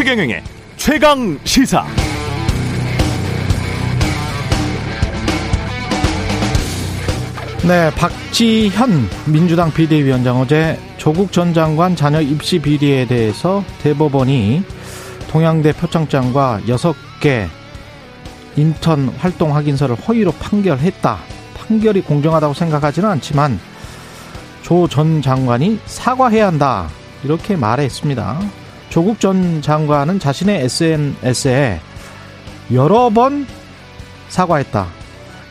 최경영의 최강 시사. 네, 박지현 민주당 비대위원장 어제 조국 전 장관 자녀 입시 비리에 대해서 대법원이 동양대 표창장과 6개 인턴 활동 확인서를 허위로 판결했다. 판결이 공정하다고 생각하지는 않지만 조 전 장관이 사과해야 한다. 이렇게 말했습니다. 조국 전 장관은 자신의 SNS에 여러 번 사과했다.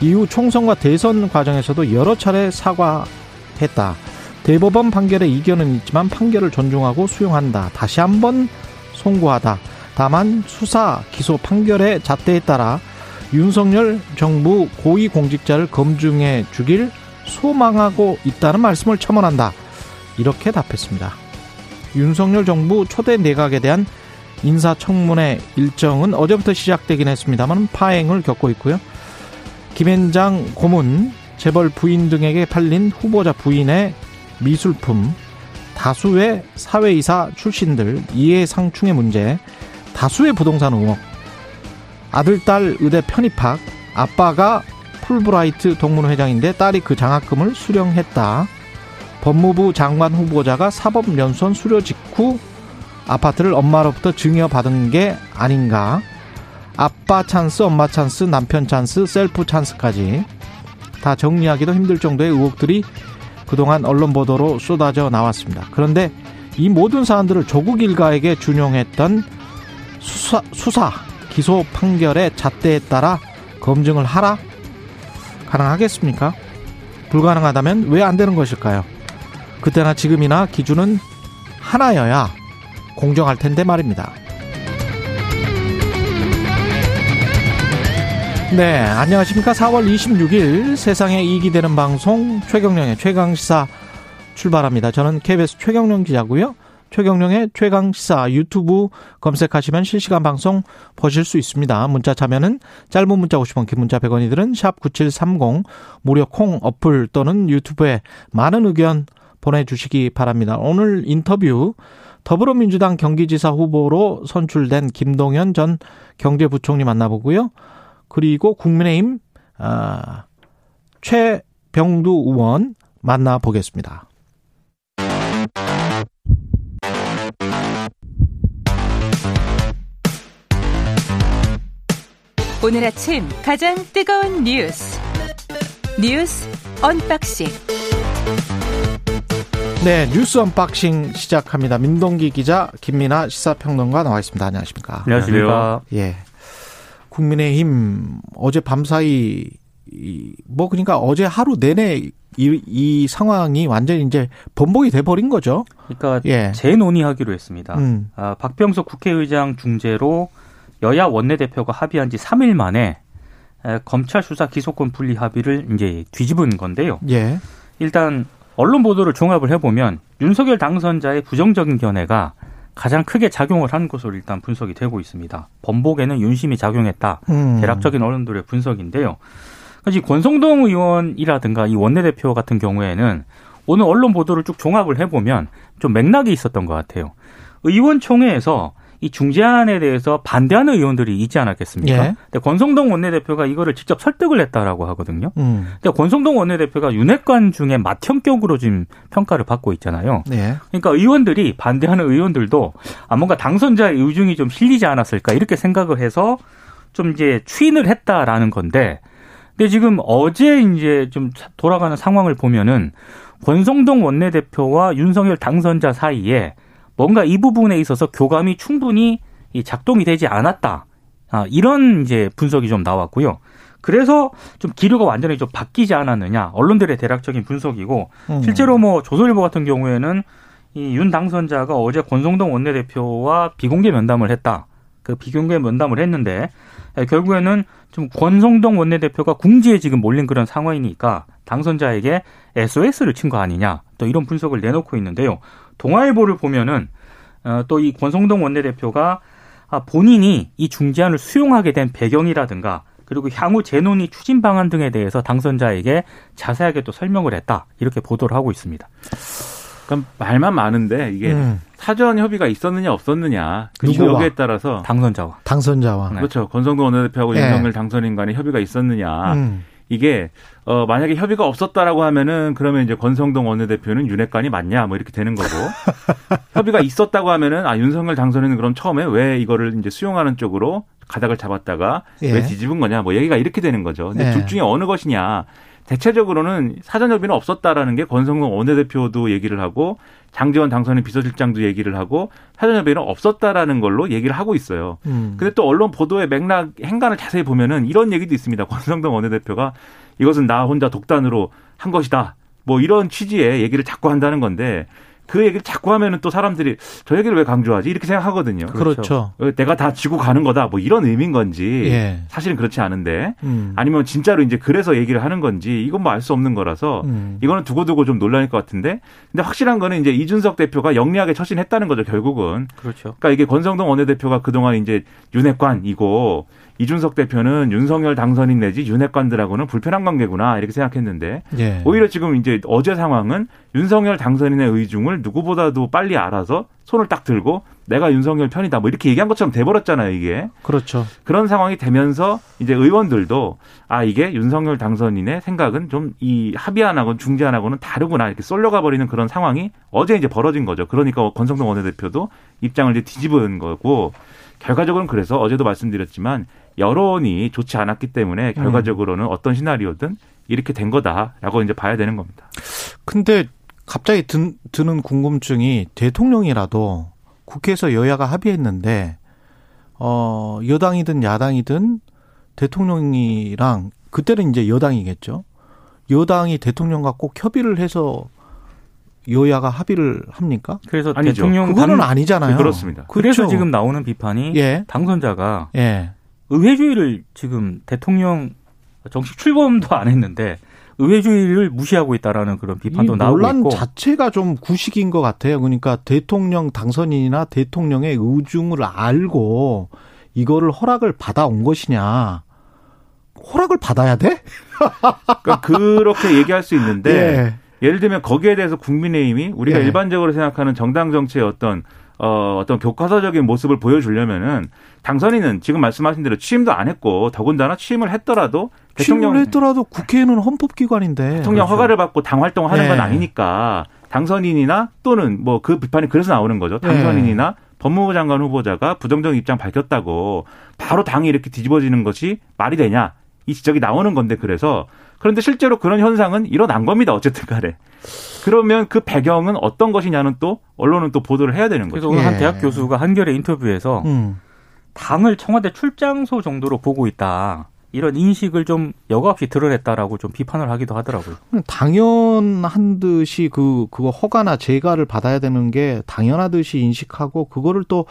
이후 총선과 대선 과정에서도 여러 차례 사과했다. 대법원 판결에 이견은 있지만 판결을 존중하고 수용한다. 다시 한번 송구하다. 다만 수사 기소 판결의 잣대에 따라 윤석열 정부 고위공직자를 검증해 주길 소망하고 있다는 말씀을 첨언한다. 이렇게 답했습니다. 윤석열 정부 초대 내각에 대한 인사청문회 일정은 어제부터 시작되긴 했습니다만 파행을 겪고 있고요. 김현장 고문, 재벌 부인 등에게 팔린 후보자 부인의 미술품, 다수의 사회이사 출신들 이해상충의 문제, 다수의 부동산 의혹, 아들, 딸 의대 편입학, 아빠가 풀브라이트 동문회장인데 딸이 그 장학금을 수령했다. 법무부 장관 후보자가 사법연수원 수료 직후 아파트를 엄마로부터 증여받은 게 아닌가. 아빠 찬스, 엄마 찬스, 남편 찬스, 셀프 찬스까지 다 정리하기도 힘들 정도의 의혹들이 그동안 언론 보도로 쏟아져 나왔습니다. 그런데 이 모든 사안들을 조국 일가에게 준용했던 수사, 수사 기소 판결의 잣대에 따라 검증을 하라? 가능하겠습니까? 불가능하다면 왜 안 되는 것일까요? 그때나 지금이나 기준은 하나여야 공정할 텐데 말입니다. 네, 안녕하십니까. 4월 26일 세상에 이익이 되는 방송 최경령의 최강시사 출발합니다. 저는 KBS 최경령 기자고요. 최경령의 최강시사 유튜브 검색하시면 실시간 방송 보실 수 있습니다. 문자 참여는 짧은 문자 50원, 긴 문자 100원이들은 샵 9730 무료 콩 어플 또는 유튜브에 많은 의견 보내주시기 바랍니다. 오늘 인터뷰 더불어민주당 경기지사 후보로 선출된 김동연 전 경제부총리 만나보고요. 그리고 국민의힘 아, 최병두 의원 만나보겠습니다. 오늘 아침 가장 뜨거운 뉴스 뉴스 unboxing 네 뉴스 unboxing 시작합니다. 민동기 기자 김민아 시사평론가 나와 있습니다. 안녕하십니까? 안녕하십니까? 예. 국민의힘 어제 밤사이 뭐 그러니까 어제 하루 내내 이, 이 상황이 완전히 이제 번복이 돼 버린 거죠. 그러니까 예. 재논의하기로 했습니다. 음. 아, 박병석 국회의장 중재로 여야 원내대표가 합의한 지 3일 만에 검찰 수사 기소권 분리 합의를 이제 뒤집은 건데요. 예. 일단 언론 보도를 종합을 해보면 윤석열 당선자의 부정적인 견해가 가장 크게 작용을 한 것으로 일단 분석이 되고 있습니다. 번복에는 윤심이 작용했다. 음. 대략적인 언론들의 분석인데요. 이 권성동 의원이라든가 이 원내대표 같은 경우에는 오늘 언론 보도를 쭉 종합을 해보면 좀 맥락이 있었던 것 같아요. 의원총회에서 이 중재안에 대해서 반대하는 의원들이 있지 않았겠습니까? 예. 근데 권성동 원내대표가 이거를 직접 설득을 했다라고 하거든요. 음. 근데 권성동 원내대표가 윤핵관 중에 맏형격으로 지금 평가를 받고 있잖아요. 네. 그러니까 의원들이 반대하는 의원들도 아 뭔가 당선자의 의중이 좀 실리지 않았을까 이렇게 생각을 해서 좀 이제 추인을 했다라는 건데 근데 지금 어제 이제 좀 돌아가는 상황을 보면은 권성동 원내대표와 윤석열 당선자 사이에 뭔가 이 부분에 있어서 교감이 충분히 작동이 되지 않았다. 아, 이런 이제 분석이 좀 나왔고요. 그래서 좀 기류가 완전히 좀 바뀌지 않았느냐. 언론들의 대략적인 분석이고 음. 실제로 뭐 조선일보 같은 경우에는 이 윤 당선자가 어제 권성동 원내대표와 비공개 면담을 했다. 그 비공개 면담을 했는데 결국에는 좀 권성동 원내대표가 궁지에 지금 몰린 그런 상황이니까 당선자에게 SOS를 친 거 아니냐. 또 이런 분석을 내놓고 있는데요. 동아일보를 보면은 어, 또 이 권성동 원내대표가 아, 본인이 이 중재안을 수용하게 된 배경이라든가 그리고 향후 재논의 추진 방안 등에 대해서 당선자에게 자세하게 또 설명을 했다 이렇게 보도를 하고 있습니다. 그럼 말만 많은데 이게 음. 사전 협의가 있었느냐 없었느냐 그리고 누구와? 여기에 따라서 당선자와. 당선자와. 네. 그렇죠 권성동 원내대표하고 네. 윤석열 당선인 간에 협의가 있었느냐 음. 이게 어 만약에 협의가 없었다라고 하면은 그러면 이제 권성동 원내대표는 윤핵관이 맞냐 뭐 이렇게 되는 거고 협의가 있었다고 하면은 아 윤석열 당선인은 그럼 처음에 왜 이거를 이제 수용하는 쪽으로 가닥을 잡았다가 예. 왜 뒤집은 거냐 뭐 얘기가 이렇게 되는 거죠. 근데 예. 둘 중에 어느 것이냐 대체적으로는 사전 협의는 없었다라는 게 권성동 원내대표도 얘기를 하고 장재원 당선인 비서실장도 얘기를 하고 사전 협의는 없었다라는 걸로 얘기를 하고 있어요. 음. 근데 또 언론 보도의 맥락 행간을 자세히 보면은 이런 얘기도 있습니다. 권성동 원내대표가 이것은 나 혼자 독단으로 한 것이다. 뭐 이런 취지의 얘기를 자꾸 한다는 건데 그 얘기를 자꾸 하면은 또 사람들이 저 얘기를 왜 강조하지 이렇게 생각하거든요. 그렇죠. 어, 내가 다 지고 가는 거다. 뭐 이런 의미인 건지 예. 사실은 그렇지 않은데 음. 아니면 진짜로 이제 그래서 얘기를 하는 건지 이건 뭐 알 수 없는 거라서 음. 이거는 두고두고 좀 논란일 것 같은데 근데 확실한 거는 이제 이준석 대표가 영리하게 처신했다는 거죠 결국은 그렇죠. 그러니까 이게 권성동 원내대표가 그동안 이제 윤핵관이고 이준석 대표는 윤석열 당선인 내지 윤핵관들하고는 불편한 관계구나 이렇게 생각했는데 예. 오히려 지금 이제 어제 상황은 윤석열 당선인의 의중을 누구보다도 빨리 알아서 손을 딱 들고 내가 윤석열 편이다 뭐 이렇게 얘기한 것처럼 돼버렸잖아요 이게 그렇죠. 그런 상황이 되면서 이제 의원들도 아 이게 윤석열 당선인의 생각은 좀 이 합의안하고 중재안하고는 다르구나 이렇게 쏠려가 버리는 그런 상황이 어제 이제 벌어진 거죠. 그러니까 권성동 원내대표도 입장을 이제 뒤집은 거고 결과적으로는 그래서 어제도 말씀드렸지만 여론이 좋지 않았기 때문에 결과적으로는 어떤 시나리오든 이렇게 된 거다라고 이제 봐야 되는 겁니다. 근데 갑자기 든, 드는 궁금증이 대통령이라도 국회에서 여야가 합의했는데 어 여당이든 야당이든 대통령이랑 그때는 이제 여당이겠죠. 여당이 대통령과 꼭 협의를 해서 여야가 합의를 합니까? 그래서 아니죠. 대통령 그거는 당- 아니잖아요. 그렇습니다. 그래서 그렇죠. 지금 나오는 비판이 예. 당선자가 예. 의회주의를 지금 대통령 정식 출범도 안 했는데 의회주의를 무시하고 있다라는 그런 비판도 이 나오고 논란 있고 자체가 좀 구식인 것 같아요. 그러니까 대통령 당선인이나 대통령의 의중을 알고 이거를 허락을 받아온 것이냐. 허락을 받아야 돼? 그러니까 그렇게 얘기할 수 있는데 예. 예를 들면 거기에 대해서 국민의힘이 우리가 예. 일반적으로 생각하는 정당 정치의 어떤 어, 어떤 교과서적인 모습을 보여주려면은 당선인은 지금 말씀하신 대로 취임도 안 했고 더군다나 취임을 했더라도 대통령 취임을 했더라도 국회는 헌법기관인데. 대통령 그렇죠. 허가를 받고 당 활동을 하는 건 예. 아니니까 당선인이나 또는 뭐 그 비판이 그래서 나오는 거죠. 예. 당선인이나 법무부 장관 후보자가 부정적 입장 밝혔다고 바로 당이 이렇게 뒤집어지는 것이 말이 되냐 이 지적이 나오는 건데 그래서 그런데 실제로 그런 현상은 일어난 겁니다. 어쨌든 간에. 그러면 그 배경은 어떤 것이냐는 또 언론은 또 보도를 해야 되는 그래서 거죠. 오늘 예. 한 대학 교수가 한겨레 인터뷰에서 음. 당을 청와대 출장소 정도로 보고 있다. 이런 인식을 좀 여과 없이 드러냈다라고 좀 비판을 하기도 하더라고요. 당연한 듯이 그 그거 허가나 재가를 받아야 되는 게 당연하듯이 인식하고 그거를 또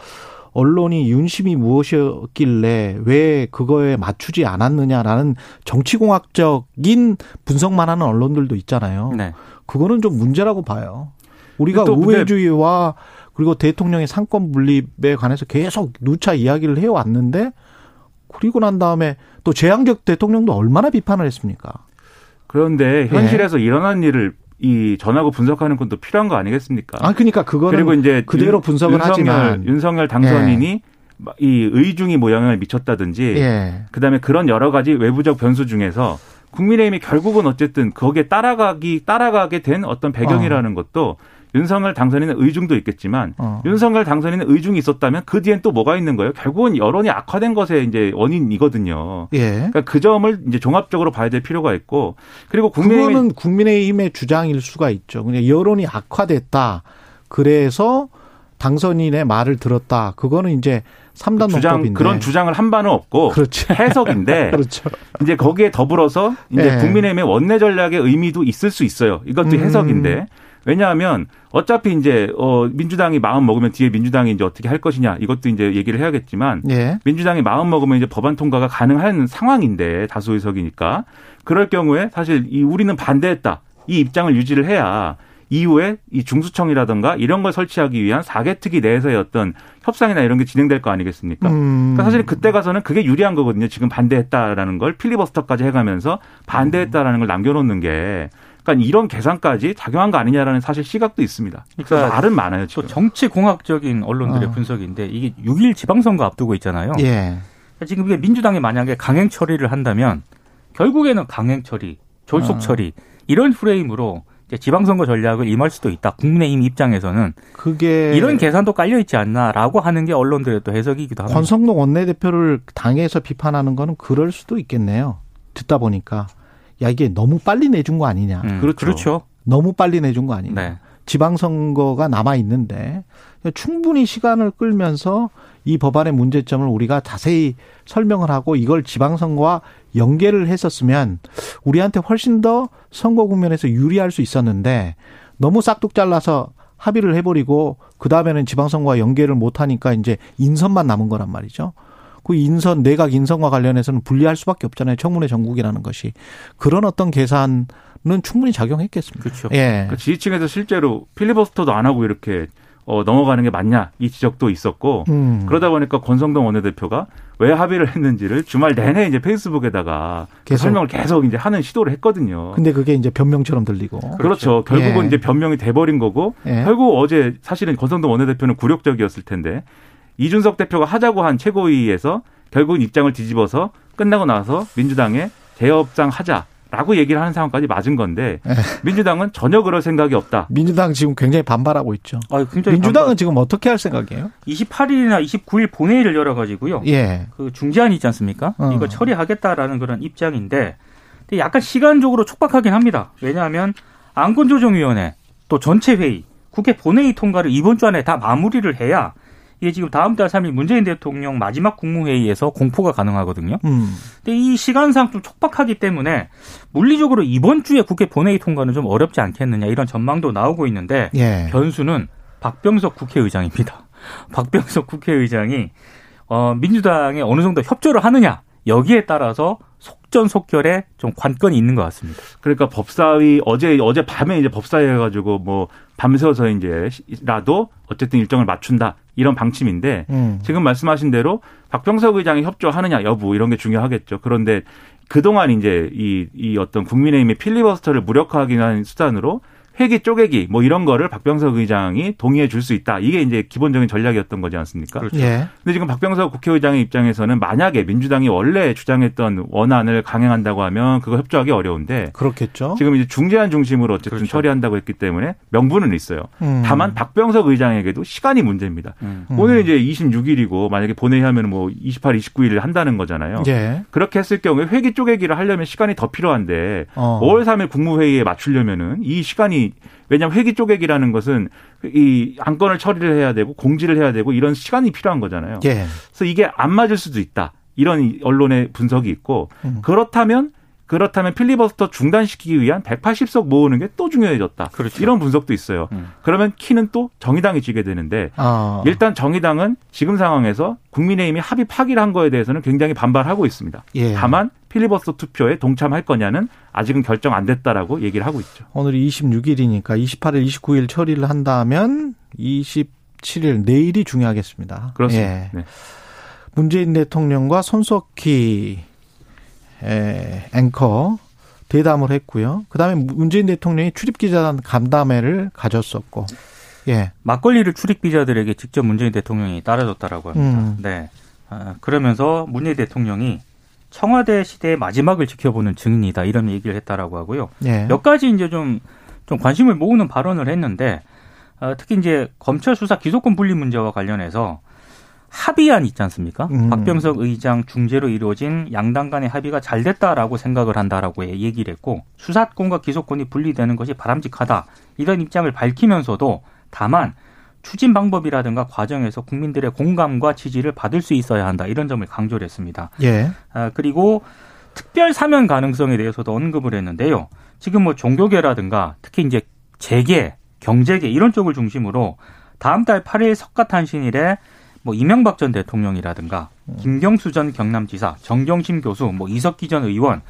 언론이 윤심이 무엇이었길래 왜 그거에 맞추지 않았느냐라는 정치공학적인 분석만 하는 언론들도 있잖아요. 네. 그거는 좀 문제라고 봐요. 우리가 우회주의와 그리고 대통령의 상권 분립에 관해서 계속 누차 이야기를 해왔는데 그리고 난 다음에 또 재앙적 대통령도 얼마나 비판을 했습니까? 그런데 예. 현실에서 일어난 일을 이 전하고 분석하는 건또 필요한 거 아니겠습니까? 아, 그러니까 그거는 그리고 이제 그대로 윤- 분석을 윤석열, 하지만. 윤석열 당선인이 이 의중이 뭐 영향을 미쳤다든지 예. 그다음에 그런 여러 가지 외부적 변수 중에서 국민의힘이 결국은 어쨌든 거기에 따라가기 따라가게 된 어떤 배경이라는 것도 윤석열 당선인의 의중도 있겠지만 어. 윤석열 당선인의 의중이 있었다면 그 뒤엔 또 뭐가 있는 거예요? 결국은 여론이 악화된 것의 이제 원인이거든요. 예. 그러니까 그 점을 이제 종합적으로 봐야 될 필요가 있고 그리고 국민의힘이 그거는 국민의힘의 주장일 수가 있죠. 그냥 여론이 악화됐다. 그래서 당선인의 말을 들었다. 그거는 이제 삼단 주장 논법인데. 그런 주장을 한 바는 없고 그렇죠. 해석인데 그렇죠. 이제 거기에 더불어서 이제 예. 국민의힘의 원내 전략의 의미도 있을 수 있어요. 이것도 음. 해석인데 왜냐하면 어차피 이제 어 민주당이 마음 먹으면 뒤에 민주당이 이제 어떻게 할 것이냐 이것도 이제 얘기를 해야겠지만 예. 민주당이 마음 먹으면 이제 법안 통과가 가능한 상황인데 다수 의석이니까 그럴 경우에 사실 이 우리는 반대했다 이 입장을 유지를 해야 이후에 이 중수청이라든가 이런 걸 설치하기 위한 사개특위 내에서의 어떤 협상이나 이런 게 진행될 거 아니겠습니까? 음. 그러니까 사실 그때 가서는 그게 유리한 거거든요. 지금 반대했다라는 걸 필리버스터까지 해가면서 반대했다라는 걸 남겨놓는 게 그러니까 이런 계산까지 작용한 거 아니냐라는 사실 시각도 있습니다. 그러니까 말은 많아요. 지금. 또 정치 공학적인 언론들의 어. 분석인데 이게 6일 지방선거 앞두고 있잖아요. 예. 지금 이게 민주당이 만약에 강행 처리를 한다면 결국에는 강행 처리, 졸속 아. 처리 이런 프레임으로 이제 지방선거 전략을 임할 수도 있다. 국민의힘 입장에서는 그게 이런 계산도 깔려 있지 않나라고 하는 게 언론들의 또 해석이기도 합니다. 권성동 원내대표를 당에서 비판하는 거는 그럴 수도 있겠네요. 듣다 보니까 야 이게 너무 빨리 내준 거 아니냐. 음, 그렇죠. 그렇죠. 너무 빨리 내준 거 아니냐. 네. 지방선거가 남아 있는데 충분히 시간을 끌면서 이 법안의 문제점을 우리가 자세히 설명을 하고 이걸 지방선거와 연계를 했었으면 우리한테 훨씬 더 선거 국면에서 유리할 수 있었는데 너무 싹둑 잘라서 합의를 해버리고 그 다음에는 지방선거와 연계를 못하니까 이제 인선만 남은 거란 말이죠. 그 인선 내각 인선과 관련해서는 분리할 수밖에 없잖아요. 청문회 전국이라는 것이 그런 어떤 계산은 충분히 작용했겠습니다. 그렇죠. 예. 그 지지층에서 실제로 필리버스터도 안 하고 이렇게 어, 넘어가는 게 맞냐 이 지적도 있었고 음. 그러다 보니까 권성동 원내대표가 왜 합의를 했는지를 주말 내내 이제 페이스북에다가 그 계속. 설명을 계속 이제 하는 시도를 했거든요. 근데 그게 이제 변명처럼 들리고. 그렇죠. 결국은 예. 이제 변명이 돼버린 거고 예. 결국 어제 사실은 권성동 원내대표는 굴욕적이었을 텐데 이준석 대표가 하자고 한 최고위에서 결국은 입장을 뒤집어서 끝나고 나서 민주당에 재협상 하자 라고 얘기를 하는 상황까지 맞은 건데 예. 민주당은 전혀 그럴 생각이 없다. 민주당 지금 굉장히 반발하고 있죠. 아, 굉장히 민주당은 지금 어떻게 할 생각이에요? 28일이나 29일 본회의를 열어 가지고요. 예. 그 중재안 있지 않습니까? 어. 이거 처리하겠다라는 그런 입장인데 근데 약간 시간적으로 촉박하긴 합니다. 왜냐하면 안건조정위원회 또 전체 회의 국회 본회의 통과를 이번 주 안에 다 마무리를 해야 이게 지금 다음 달 3일 문재인 대통령 마지막 국무회의에서 공포가 가능하거든요. 음. 근데 이 시간상 좀 촉박하기 때문에 물리적으로 이번 주에 국회 본회의 통과는 좀 어렵지 않겠느냐 이런 전망도 나오고 있는데 예. 변수는 박병석 국회의장입니다. 박병석 국회의장이 어, 민주당에 어느 정도 협조를 하느냐 여기에 따라서 속전속결에 좀 관건이 있는 것 같습니다. 그러니까 법사위 어제 어제 밤에 이제 법사위 해가지고 뭐 밤새워서 이제라도 어쨌든 일정을 맞춘다 이런 방침인데 음. 지금 말씀하신 대로 박병석 의장이 협조하느냐 여부 이런 게 중요하겠죠. 그런데 그동안 이제 이, 이 어떤 국민의힘의 필리버스터를 무력화하기 위한 수단으로 회기 쪼개기 뭐 이런 거를 박병석 의장이 동의해 줄 수 있다. 이게 이제 기본적인 전략이었던 거지 않습니까? 그렇죠. 예. 근데 지금 박병석 국회의장의 입장에서는 만약에 민주당이 원래 주장했던 원안을 강행한다고 하면 그거 협조하기 어려운데 그렇겠죠. 지금 이제 중재안 중심으로 어쨌든 그렇죠. 처리한다고 했기 때문에 명분은 있어요. 음. 다만 박병석 의장에게도 시간이 문제입니다. 음. 음. 오늘 이제 26일이고 만약에 본회의하면 뭐 28, 29일 한다는 거잖아요. 예. 그렇게 했을 경우에 회기 쪼개기를 하려면 시간이 더 필요한데 어. 5월 3일 국무회의에 맞추려면은 이 시간이 왜냐하면 회기 쪼개기라는 것은 이 안건을 처리를 해야 되고 공지를 해야 되고 이런 시간이 필요한 거잖아요. 예. 그래서 이게 안 맞을 수도 있다. 이런 언론의 분석이 있고 음. 그렇다면 그렇다면 필리버스터 중단시키기 위한 180석 모으는 게 또 중요해졌다. 그렇죠. 이런 분석도 있어요. 음. 그러면 키는 또 정의당이 쥐게 되는데 아. 일단 정의당은 지금 상황에서 국민의힘이 합의 파기를 한 거에 대해서는 굉장히 반발하고 있습니다. 예. 다만 필리버스터 투표에 동참할 거냐는 아직은 결정 안 됐다라고 얘기를 하고 있죠. 오늘이 26일이니까 28일, 29일 처리를 한다면 27일 내일이 중요하겠습니다. 그렇습니다. 예. 네. 문재인 대통령과 손석희 에, 앵커 대담을 했고요. 그다음에 문재인 대통령이 출입 기자단 간담회를 가졌었고. 예. 막걸리를 출입 기자들에게 직접 문재인 대통령이 따라줬다라고 합니다. 음. 네. 아, 그러면서 문재인 대통령이 청와대 시대의 마지막을 지켜보는 증인이다 이런 얘기를 했다라고 하고요. 예. 몇 가지 이제 좀, 좀 관심을 모으는 발언을 했는데, 어, 특히 이제 검찰 수사 기소권 분리 문제와 관련해서 합의안 있지 않습니까? 음. 박병석 의장 중재로 이루어진 양당 간의 합의가 잘 됐다라고 생각을 한다라고 얘기를 했고, 수사권과 기소권이 분리되는 것이 바람직하다. 이런 입장을 밝히면서도 다만 추진 방법이라든가 과정에서 국민들의 공감과 지지를 받을 수 있어야 한다. 이런 점을 강조를 했습니다. 예. 아, 그리고 특별 사면 가능성에 대해서도 언급을 했는데요. 지금 뭐 종교계라든가 특히 이제 재계, 경제계 이런 쪽을 중심으로 다음 달 8일 석가탄신일에 뭐 이명박 전 대통령이라든가 김경수 전 경남지사, 정경심 교수, 뭐 이석기 전 의원,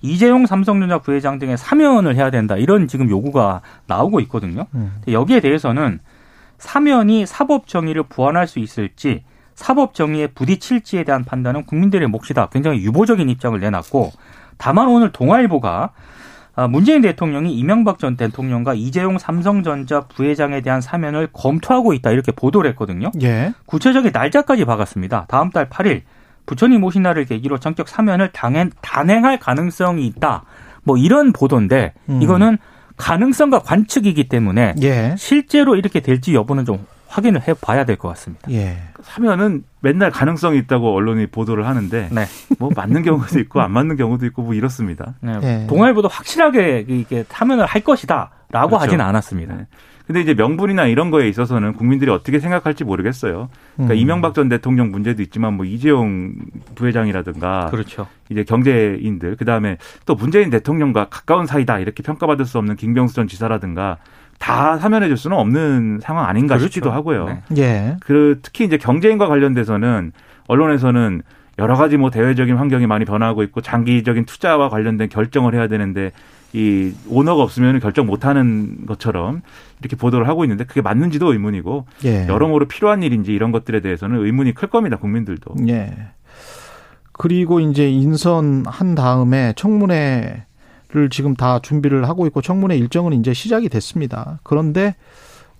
이재용 삼성전자 부회장 등의 사면을 해야 된다 이런 지금 요구가 나오고 있거든요. 음. 근데 여기에 대해서는 사면이 사법 정의를 보완할 수 있을지 사법 정의에 부딪힐지에 대한 판단은 국민들의 몫이다. 굉장히 유보적인 입장을 내놨고 다만 오늘 동아일보가 아, 문재인 대통령이 이명박 전 대통령과 이재용 삼성전자 부회장에 대한 사면을 검토하고 있다 이렇게 보도를 했거든요. 예. 구체적인 날짜까지 박았습니다. 다음 달 8일 부처님 오신 날을 계기로 전격 사면을 당행, 단행할 가능성이 있다. 뭐 이런 보도인데 음. 이거는 가능성과 관측이기 때문에 예. 실제로 이렇게 될지 여부는 좀 확인을 해 봐야 될 것 같습니다. 예. 사면은 맨날 가능성이 있다고 언론이 보도를 하는데 네. 뭐 맞는 경우도 있고 안 맞는 경우도 있고 뭐 이렇습니다. 네. 예. 동아일보도 확실하게 이게 사면을 할 것이다라고 그렇죠. 하지는 않았습니다. 네. 근데 이제 명분이나 이런 거에 있어서는 국민들이 어떻게 생각할지 모르겠어요. 그러니까 음. 이명박 전 대통령 문제도 있지만 뭐 이재용 부회장이라든가 그렇죠. 이제 경제인들 그다음에 또 문재인 대통령과 가까운 사이다 이렇게 평가받을 수 없는 김경수 전 지사라든가 다 사면해 줄 수는 없는 상황 아닌가 그렇죠. 싶기도 하고요. 네. 예. 그 특히 이제 경제인과 관련돼서는 언론에서는 여러 가지 뭐 대외적인 환경이 많이 변화하고 있고 장기적인 투자와 관련된 결정을 해야 되는데 이 오너가 없으면 결정 못 하는 것처럼 이렇게 보도를 하고 있는데 그게 맞는지도 의문이고 예. 여러모로 필요한 일인지 이런 것들에 대해서는 의문이 클 겁니다. 국민들도. 예. 그리고 이제 인선 한 다음에 청문회를 지금 다 준비를 하고 있고 청문회 일정은 이제 시작이 됐습니다. 그런데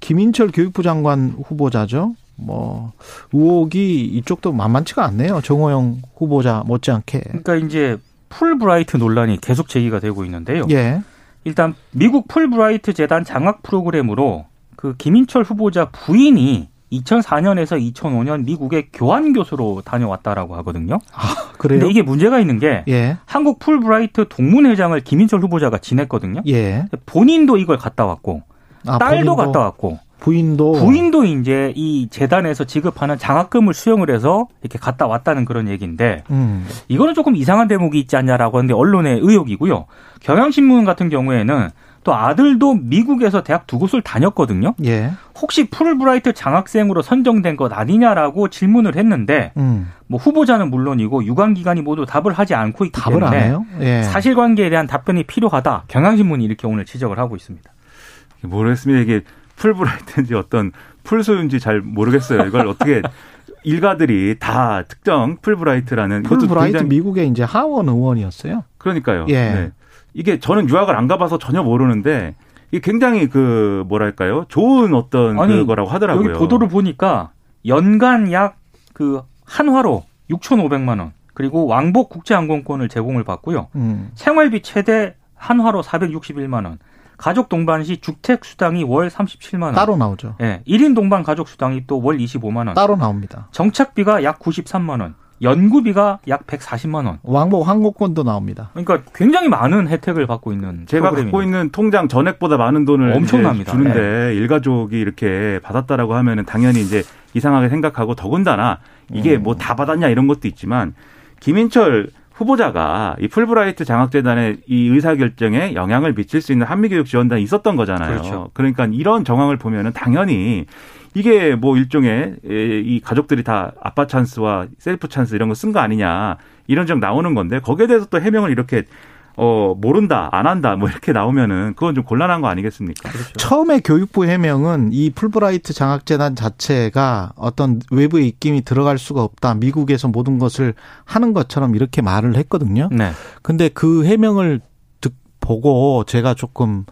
김인철 교육부 장관 후보자죠. 뭐 의혹이 이쪽도 만만치가 않네요. 정호영 후보자 못지않게. 그러니까 이제 풀브라이트 논란이 계속 제기가 되고 있는데요. 예. 일단 미국 풀브라이트 재단 장학 프로그램으로 그 김인철 후보자 부인이 2004년에서 2005년 미국의 교환 교수로 다녀왔다라고 하거든요. 그래요? 근데 이게 문제가 있는 게 예. 한국 풀브라이트 동문회장을 김인철 후보자가 지냈거든요. 예. 본인도 이걸 갔다 왔고 아, 딸도 본인도, 갔다 왔고 부인도 부인도 이제 이 재단에서 지급하는 장학금을 수용을 해서 이렇게 갔다 왔다는 그런 얘기인데 음. 이거는 조금 이상한 대목이 있지 않냐라고 하는데 언론의 의혹이고요. 경향신문 같은 경우에는 또 아들도 미국에서 대학 두 곳을 다녔거든요. 예. 혹시 풀브라이트 장학생으로 선정된 것 아니냐라고 질문을 했는데 음. 뭐 후보자는 물론이고 유관 기관이 모두 답을 하지 않고 있기 답을 안 때문에 해요? 예. 사실관계에 대한 답변이 필요하다. 경향신문이 이렇게 오늘 지적을 하고 있습니다. 모르겠습니다. 이게 풀브라이트인지 어떤 풀소인지 잘 모르겠어요. 이걸 어떻게 일가들이 다 특정 풀브라이트라는 풀브라이트 굉장히- 미국의 이제 하원 의원이었어요. 그러니까요. 예. 네. 이게 저는 유학을 안 가봐서 전혀 모르는데 이게 굉장히 그 뭐랄까요 좋은 어떤 아니, 그거라고 하더라고요. 여기 보도를 보니까 연간 약 그 한화로 6,500만 원 그리고 왕복 국제항공권을 제공을 받고요. 음. 생활비 최대 한화로 461만 원. 가족 동반 시 주택 수당이 월 37만 원. 따로 나오죠. 예. 1인 동반 가족 수당이 또 월 25만 원. 따로 나옵니다. 정착비가 약 93만 원. 연구비가 약 140만 원. 왕복 항공권도 나옵니다. 그러니까 굉장히 많은 혜택을 받고 있는 제가 프로그램입니다. 갖고 있는 통장 전액보다 많은 돈을 엄청납니다. 네. 주는데 일가족이 이렇게 받았다라고 하면은 당연히 이제 이상하게 생각하고 더군다나 이게 음. 뭐다 받았냐 이런 것도 있지만 김인철 후보자가 이 풀브라이트 장학재단의 이 의사결정에 영향을 미칠 수 있는 한미교육 지원단이 있었던 거잖아요. 그렇죠. 그러니까 이런 정황을 보면은 당연히 이게 뭐 일종의 에, 이 가족들이 다 아빠 찬스와 셀프 찬스 이런 거 쓴 거 아니냐 이런 점 나오는 건데 거기에 대해서 또 해명을 이렇게 어 모른다 안 한다 뭐 이렇게 나오면은 그건 좀 곤란한 거 아니겠습니까? 그렇죠. 처음에 교육부 해명은 이 풀브라이트 장학재단 자체가 어떤 외부의 입김이 들어갈 수가 없다. 미국에서 모든 것을 하는 것처럼 이렇게 말을 했거든요. 네. 근데 그 해명을 듣, 보고 제가 조금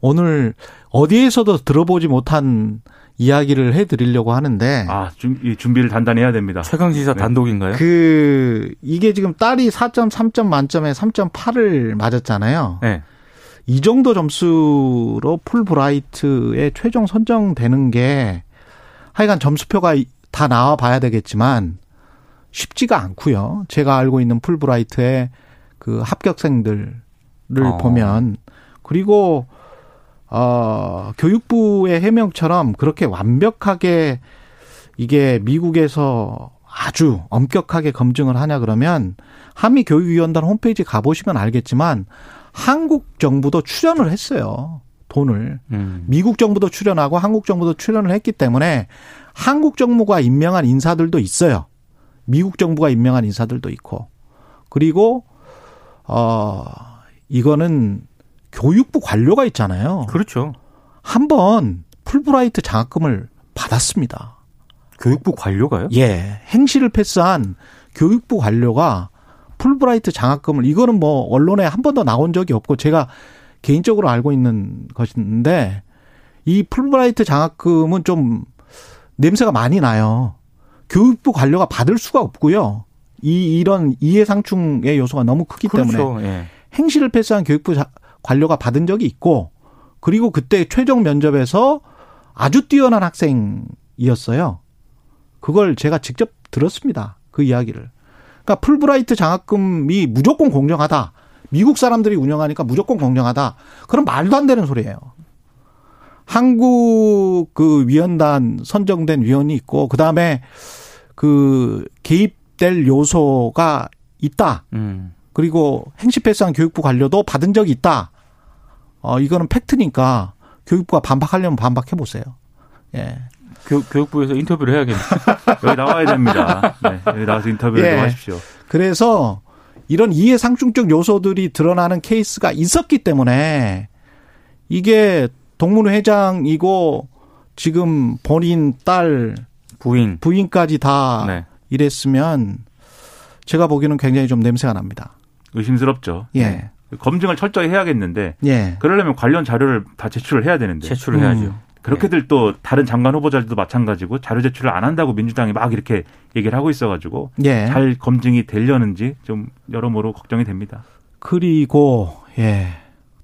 오늘 어디에서도 들어보지 못한 이야기를 해드리려고 하는데 아 준, 준비를 단단히 해야 됩니다. 최강 지사 네. 단독인가요? 그 이게 지금 딸이 4.3점 만점에 3.8을 맞았잖아요. 네. 이 정도 점수로 풀브라이트에 최종 선정되는 게 하여간 점수표가 다 나와 봐야 되겠지만 쉽지가 않고요. 제가 알고 있는 풀브라이트의 그 합격생들을 어. 보면 그리고 어 교육부의 해명처럼 그렇게 완벽하게 이게 미국에서 아주 엄격하게 검증을 하냐 그러면 한미 교육위원단 홈페이지 가보시면 알겠지만 한국 정부도 출연을 했어요. 돈을. 음. 미국 정부도 출연하고 한국 정부도 출연을 했기 때문에 한국 정부가 임명한 인사들도 있어요. 미국 정부가 임명한 인사들도 있고. 그리고 어 이거는 교육부 관료가 있잖아요. 그렇죠. 한 번 풀브라이트 장학금을 받았습니다. 교육부 관료가요? 예. 행시를 패스한 교육부 관료가 풀브라이트 장학금을 이거는 뭐 언론에 한 번도 나온 적이 없고 제가 개인적으로 알고 있는 것인데 이 풀브라이트 장학금은 좀 냄새가 많이 나요. 교육부 관료가 받을 수가 없고요. 이 이런 이해상충의 요소가 너무 크기 그렇죠. 때문에 예. 행시를 패스한 교육부 자- 관료가 받은 적이 있고 그리고 그때 최종 면접에서 아주 뛰어난 학생이었어요. 그걸 제가 직접 들었습니다. 그 이야기를. 그러니까 풀브라이트 장학금이 무조건 공정하다. 미국 사람들이 운영하니까 무조건 공정하다. 그런 말도 안 되는 소리예요. 한국 그 위원단 선정된 위원이 있고 그다음에 그 개입될 요소가 있다. 음. 그리고 행시패스한 교육부 관료도 받은 적이 있다. 어, 이거는 팩트니까 교육부가 반박하려면 반박해 보세요. 예. 교, 교육부에서 인터뷰를 해야겠네요. 여기 나와야 됩니다. 네, 여기 나와서 인터뷰를 예. 좀 하십시오. 그래서 이런 이해상충적 요소들이 드러나는 케이스가 있었기 때문에 이게 동문 회장이고 지금 본인 딸 부인. 부인까지 다 네. 이랬으면 제가 보기에는 굉장히 좀 냄새가 납니다. 의심스럽죠. 예. 네. 검증을 철저히 해야겠는데 예. 그러려면 관련 자료를 다 제출을 해야 되는데 제출을 음. 해야죠. 그렇게들 또 다른 장관 후보자들도 마찬가지고 자료 제출을 안 한다고 민주당이 막 이렇게 얘기를 하고 있어가지고 예. 잘 검증이 되려는지 좀 여러모로 걱정이 됩니다. 그리고 예.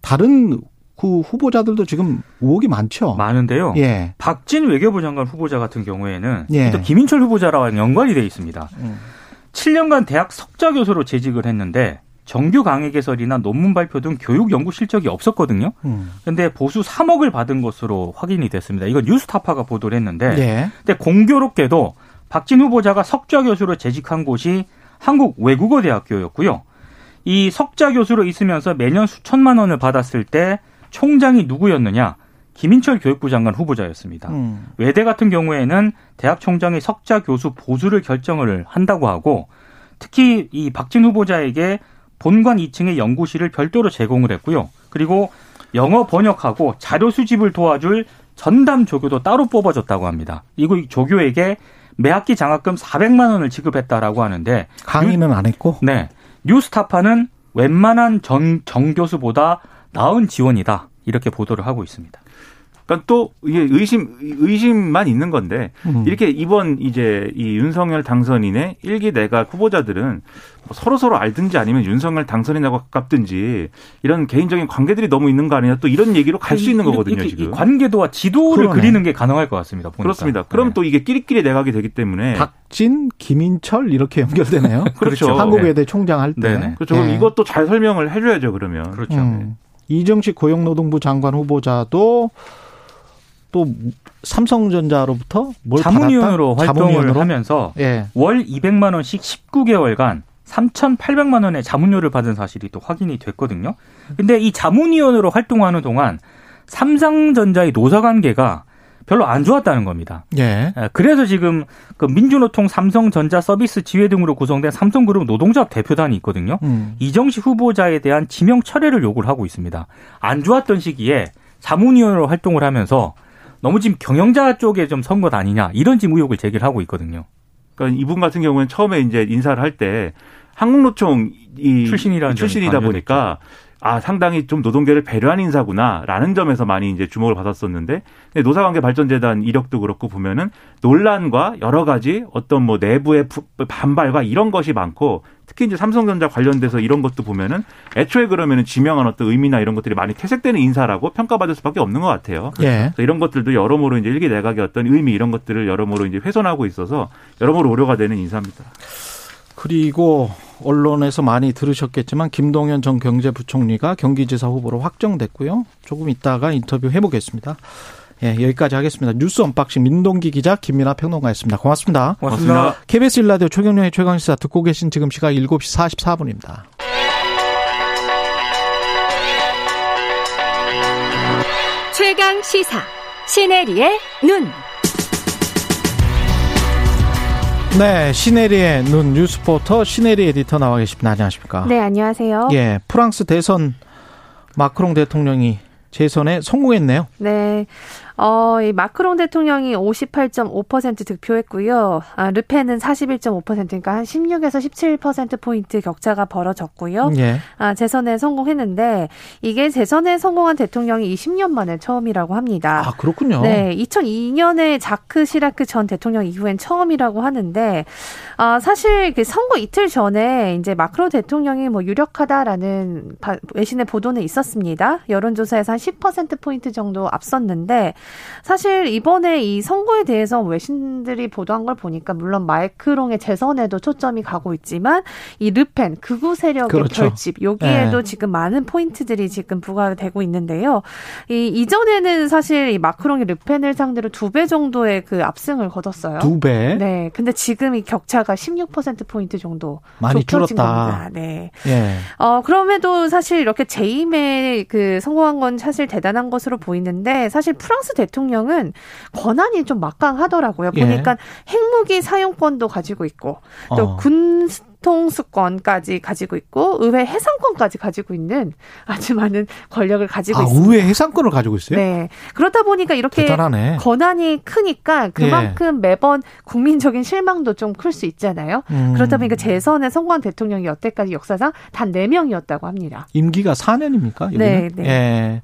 다른 그 후보자들도 지금 의혹이 많죠. 많은데요. 예. 박진 외교부 장관 후보자 같은 경우에는 예. 또 김인철 후보자랑 연관이 돼 있습니다. 음. 7년간 대학 석좌 교수로 재직을 했는데 정규 강의 개설이나 논문 발표 등 교육 연구 실적이 없었거든요. 음. 근데 보수 3억을 받은 것으로 확인이 됐습니다. 이건 뉴스타파가 보도를 했는데 예. 근데 공교롭게도 박진 후보자가 석좌 교수로 재직한 곳이 한국 외국어 대학교였고요. 이 석좌 교수로 있으면서 매년 수천만 원을 받았을 때 총장이 누구였느냐? 김인철 교육부 장관 후보자였습니다. 음. 외대 같은 경우에는 대학 총장이 석좌 교수 보수를 결정을 한다고 하고 특히 이 박진 후보자에게 본관 2층의 연구실을 별도로 제공을 했고요. 그리고 영어 번역하고 자료 수집을 도와줄 전담 조교도 따로 뽑아줬다고 합니다. 이거 조교에게 매 학기 장학금 400만 원을 지급했다라고 하는데 강의는 안 했고. 네. 뉴스타파는 웬만한 전 정교수보다 나은 지원이다. 이렇게 보도를 하고 있습니다. 그러니까 또 이게 의심 의심만 있는 건데 음. 이렇게 이번 이제 이 윤석열 당선인의 일기 내각 후보자들은 뭐 서로 서로 알든지 아니면 윤석열 당선인하고 가깝든지 이런 개인적인 관계들이 너무 있는 거 아니냐 또 이런 얘기로 갈 수 있는 거거든요 이 지금. 관계도와 지도를 그러네. 그리는 게 가능할 것 같습니다. 보니까. 그렇습니다. 그럼 네. 또 이게 끼리끼리 내각이 되기 때문에 박진, 김인철 이렇게 연결되네요. 그렇죠. 한국외대 총장 할 때. 네네. 그렇죠. 그럼 예. 이것도 잘 설명을 해줘야죠 그러면. 그렇죠. 음. 이정식 고용노동부 장관 후보자도 또 삼성전자로부터 뭘 자문위원으로 받았다? 활동을 자문위원으로? 하면서 예. 월 200만 원씩 19개월간 3,800만 원의 자문료를 받은 사실이 또 확인이 됐거든요. 근데 이 자문위원으로 활동하는 동안 삼성전자의 노사 관계가 별로 안 좋았다는 겁니다. 예. 예, 그래서 지금 그 민주노총 삼성전자 서비스 지회 등으로 구성된 삼성그룹 노동조합 대표단이 있거든요. 음. 이정식 후보자에 대한 지명 철회를 요구를 하고 있습니다. 안 좋았던 시기에 자문위원으로 활동을 하면서 너무 지금 경영자 쪽에 좀 선것 아니냐 이런 지금 의혹을 제기를 하고 있거든요. 그러니까 이분 같은 경우는 처음에 이제 인사를 할 때 한국노총 이 출신이라는 출신이다 보니까 아 상당히 좀 노동계를 배려한 인사구나라는 점에서 많이 이제 주목을 받았었는데 노사관계 발전재단 이력도 그렇고 보면은 논란과 여러 가지 어떤 뭐 내부의 부- 반발과 이런 것이 많고 특히 이제 삼성전자 관련돼서 이런 것도 보면은 애초에 그러면은 지명한 어떤 의미나 이런 것들이 많이 퇴색되는 인사라고 평가받을 수밖에 없는 것 같아요. 예. 그래서 이런 것들도 여러모로 이제 일기 내각의 어떤 의미 이런 것들을 여러모로 이제 훼손하고 있어서 여러모로 우려가 되는 인사입니다. 그리고 언론에서 많이 들으셨겠지만 김동연 전 경제부총리가 경기지사 후보로 확정됐고요. 조금 이따가 인터뷰 해보겠습니다. 예, 여기까지 하겠습니다. 뉴스 unboxing 민동기 기자 김민아 평론가였습니다. 고맙습니다. 고맙습니다. KBS 일라디오 최경영의 최강시사 듣고 계신 지금 시각 7시 44분입니다. 최강 시사 시네리의 눈. 네, 시네리의 눈 뉴스포터 시네리 에디터 나와 계십니다. 안녕하십니까? 네, 안녕하세요. 예, 프랑스 대선 마크롱 대통령이 재선에 성공했네요. 네. 어, 이 마크롱 대통령이 58.5% 득표했고요. 아, 르펜은 41.5% 그러니까 한 16에서 17% 포인트 격차가 벌어졌고요. 예. 아, 재선에 성공했는데 이게 재선에 성공한 대통령이 20년 만에 처음이라고 합니다. 아, 그렇군요. 네, 2002년에 자크 시라크 전 대통령 이후엔 처음이라고 하는데, 아, 사실 그 선거 이틀 전에 이제 마크로 대통령이 뭐 유력하다라는 바, 외신의 보도는 있었습니다. 여론조사에서 한 10%포인트 정도 앞섰는데, 사실 이번에 이 선거에 대해서 외신들이 보도한 걸 보니까 물론 마크롱의 재선에도 초점이 가고 있지만, 이 르펜, 극우 세력의 그렇죠. 결집, 여기에도 네. 지금 많은 포인트들이 지금 부과되고 있는데요. 이 이전에는 사실 이 마크롱이 르펜을 상대로 두 배 정도의 그 압승을 거뒀어요. 두 배. 네. 근데 지금 이 격차가 16%포인트 정도 많이 줄었다. 겁니다. 네. 예. 어, 그럼에도 사실 이렇게 재임에 그 성공한 건 사실 대단한 것으로 보이는데 사실 프랑스 대통령은 권한이 좀 막강하더라고요. 예. 보니까 핵무기 사용권도 가지고 있고 또 어. 군 통수권까지 가지고 있고 의회 해상권까지 가지고 있는 아주 많은 권력을 가지고 아, 있습니다. 의회 해상권을 가지고 있어요? 네. 그렇다 보니까 이렇게 대단하네. 권한이 크니까 그만큼 매번 국민적인 실망도 좀 클 수 있잖아요. 음. 그렇다 보니까 재선에 성공한 대통령이 여태까지 역사상 단 4명이었다고 합니다. 임기가 4년입니까? 여기는? 네, 네. 예.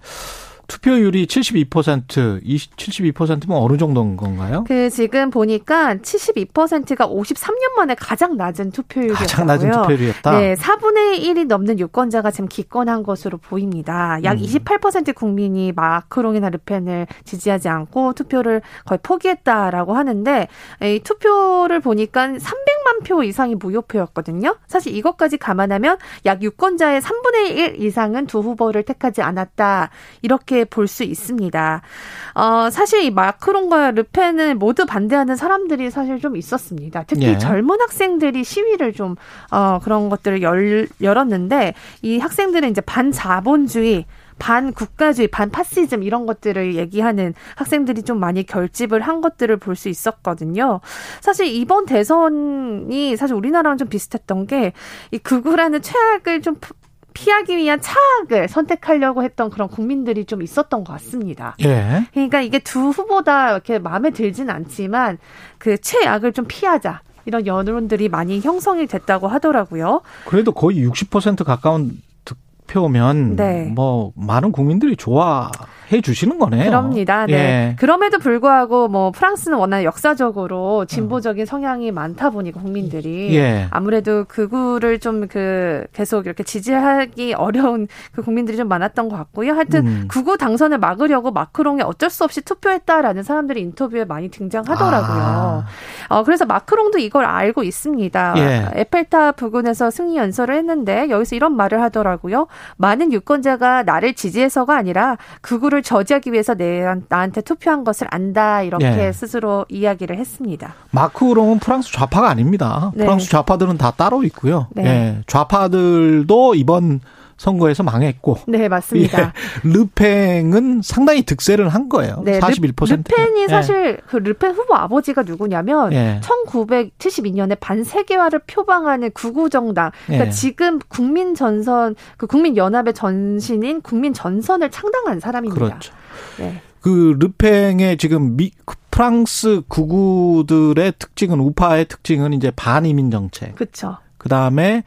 투표율이 72%, 20, 72%면 어느 정도인 건가요? 그 지금 보니까 72%가 53년 만에 가장 낮은 투표율이었고요. 가장 낮은 투표율이었다. 네, 4분의 1이 넘는 유권자가 지금 기권한 것으로 보입니다. 약 음. 28% 국민이 마크롱이나 르펜을 지지하지 않고 투표를 거의 포기했다라고 하는데 이 투표를 보니까 300만 표 이상이 무효표였거든요. 사실 이것까지 감안하면 약 유권자의 3분의 1 이상은 두 후보를 택하지 않았다. 이렇게 볼 수 있습니다. 어, 사실 이 마크롱과 르펜을 모두 반대하는 사람들이 사실 좀 있었습니다. 특히 예. 젊은 학생들이 시위를 좀 어, 그런 것들을 열, 열었는데 이 학생들은 이제 반자본주의 반국가주의, 반파시즘 이런 것들을 얘기하는 학생들이 좀 많이 결집을 한 것들을 볼 수 있었거든요. 사실 이번 대선이 사실 우리나라랑 좀 비슷했던 게 이 극우라는 최악을 좀 피하기 위한 차악을 선택하려고 했던 그런 국민들이 좀 있었던 것 같습니다. 예. 그러니까 이게 두 후보다 이렇게 마음에 들진 않지만 그 최악을 좀 피하자. 이런 여론들이 많이 형성이 됐다고 하더라고요. 그래도 거의 60% 가까운 득표면 네. 뭐 많은 국민들이 좋아 해 주시는 거네요. 그럽니다. 네. 예. 그럼에도 불구하고 뭐 프랑스는 워낙 역사적으로 진보적인 성향이 많다 보니까 국민들이 예. 아무래도 극우를 좀 그 계속 이렇게 지지하기 어려운 그 국민들이 좀 많았던 것 같고요. 하여튼 음. 극우 당선을 막으려고 마크롱에 어쩔 수 없이 투표했다라는 사람들이 인터뷰에 많이 등장하더라고요. 아. 어, 그래서 마크롱도 이걸 알고 있습니다. 예. 에펠탑 부근에서 승리 연설을 했는데 여기서 이런 말을 하더라고요. 많은 유권자가 나를 지지해서가 아니라 극우 를 저지하기 위해서 내, 나한테 투표한 것을 안다 이렇게 예. 스스로 이야기를 했습니다. 마크롱은 프랑스 좌파가 아닙니다. 네. 프랑스 좌파들은 다 따로 있고요. 네. 예. 좌파들도 이번 선거에서 망했고 네, 맞습니다. 예. 르팽은 상당히 득세를 한 거예요. 네, 41%. 르, 르펜이 사실 그 르펜 후보 아버지가 누구냐면 예. 1972년에 반세계화를 표방하는 구구 정당. 그러니까 예. 지금 국민 전선 그 국민 연합의 전신인 국민 전선을 창당한 사람입니다. 그렇죠. 네. 그 르팽의 지금 미 프랑스 구구들의 특징은 우파의 특징은 이제 반이민 정책. 그렇죠. 그다음에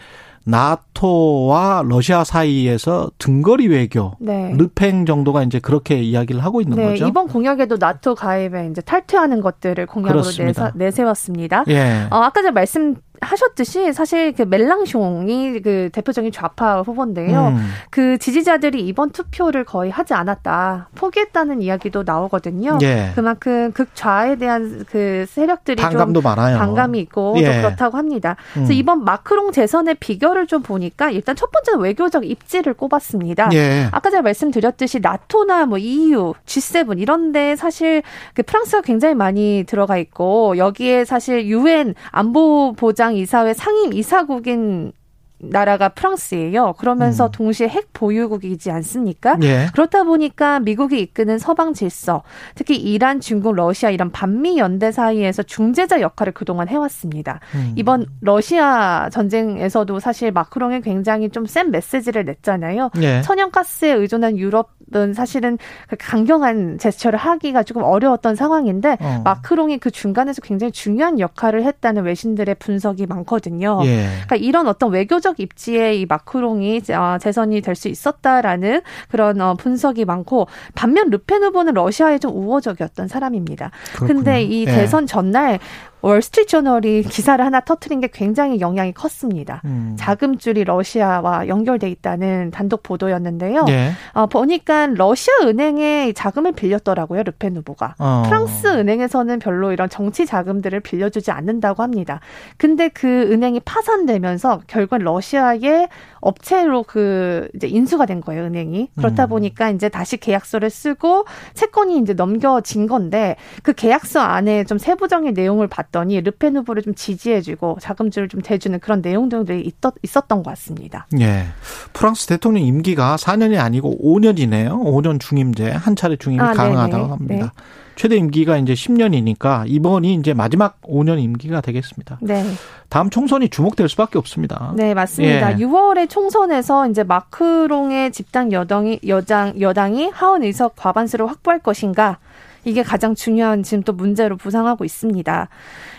나토와 러시아 사이에서 등거리 외교. 네. 르팽 정도가 이제 그렇게 이야기를 하고 있는 네, 거죠. 이번 공약에도 나토 가입에 이제 탈퇴하는 것들을 공약으로. 내세, 내세웠습니다. 예. 어, 아까 제가 말씀 하셨듯이 사실 그 멜랑숑이 그 대표적인 좌파 후보인데요. 음. 그 지지자들이 이번 투표를 거의 하지 않았다, 포기했다는 이야기도 나오거든요. 예. 그만큼 극좌에 대한 그 세력들이 반감도 좀 많아요. 반감이 있고 또 예. 그렇다고 합니다. 그래서 음. 이번 마크롱 재선의 비결을 좀 보니까 일단 첫 번째는 외교적 입지를 꼽았습니다. 예. 아까 제가 말씀드렸듯이 나토나 뭐 EU, G7 이런데 사실 그 프랑스가 굉장히 많이 들어가 있고 여기에 사실 유엔 안보 보장 이사회 상임 이사국인 나라가 프랑스예요. 그러면서 음. 동시에 핵 보유국이지 않습니까? 예. 그렇다 보니까 미국이 이끄는 서방 질서, 특히 이란, 중국, 러시아 이런 반미 연대 사이에서 중재자 역할을 그동안 해왔습니다. 음. 이번 러시아 전쟁에서도 사실 마크롱이 굉장히 좀 센 메시지를 냈잖아요. 예. 천연가스에 의존한 유럽 사실은 그 강경한 제스처를 하기가 조금 어려웠던 상황인데 어. 마크롱이 그 중간에서 굉장히 중요한 역할을 했다는 외신들의 분석이 많거든요. 예. 그러니까 이런 어떤 외교적 입지에 이 마크롱이 어, 재선이 될 수 있었다라는 그런 어, 분석이 많고 반면 르펜 후보는 러시아에 좀 우호적이었던 사람입니다. 그렇군요. 근데 이 예. 대선 전날 월스트리트 저널이 기사를 하나 터트린 게 굉장히 영향이 컸습니다. 음. 자금줄이 러시아와 연결돼 있다는 단독 보도였는데요. 예. 어, 보니까 러시아 은행에 자금을 빌렸더라고요, 르펜 후보가. 어. 프랑스 은행에서는 별로 이런 정치 자금들을 빌려주지 않는다고 합니다. 근데 그 은행이 파산되면서 결국 러시아의 업체로 그 이제 인수가 된 거예요, 은행이. 그렇다 음. 보니까 이제 다시 계약서를 쓰고 채권이 이제 넘겨진 건데 그 계약서 안에 좀 세부적인 내용을 봤더니 르펜 후보를 좀 지지해주고 자금줄을 좀 대주는 그런 내용들이 있었, 있었던 것 같습니다. 예. 프랑스 대통령 임기가 4년이 아니고 5년이네요. 5년 중임제, 한 차례 중임이 아, 가능하다고 네네. 합니다. 최대 임기가 이제 10년이니까 이번이 이제 마지막 5년 임기가 되겠습니다. 네. 다음 총선이 주목될 수밖에 없습니다. 네, 맞습니다. 예. 6월에 총선에서 이제 마크롱의 집단 여당이 여당 여당이 하원 의석 과반수를 확보할 것인가? 이게 가장 중요한 지금 또 문제로 부상하고 있습니다.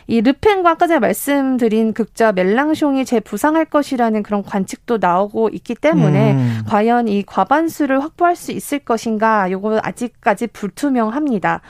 이 르펜과 아까 전에 말씀드린 극자 멜랑숑이 재부상할 것이라는 그런 관측도 나오고 있기 때문에 음. 과연 이 과반수를 확보할 수 있을 것인가 요거 아직까지 불투명합니다.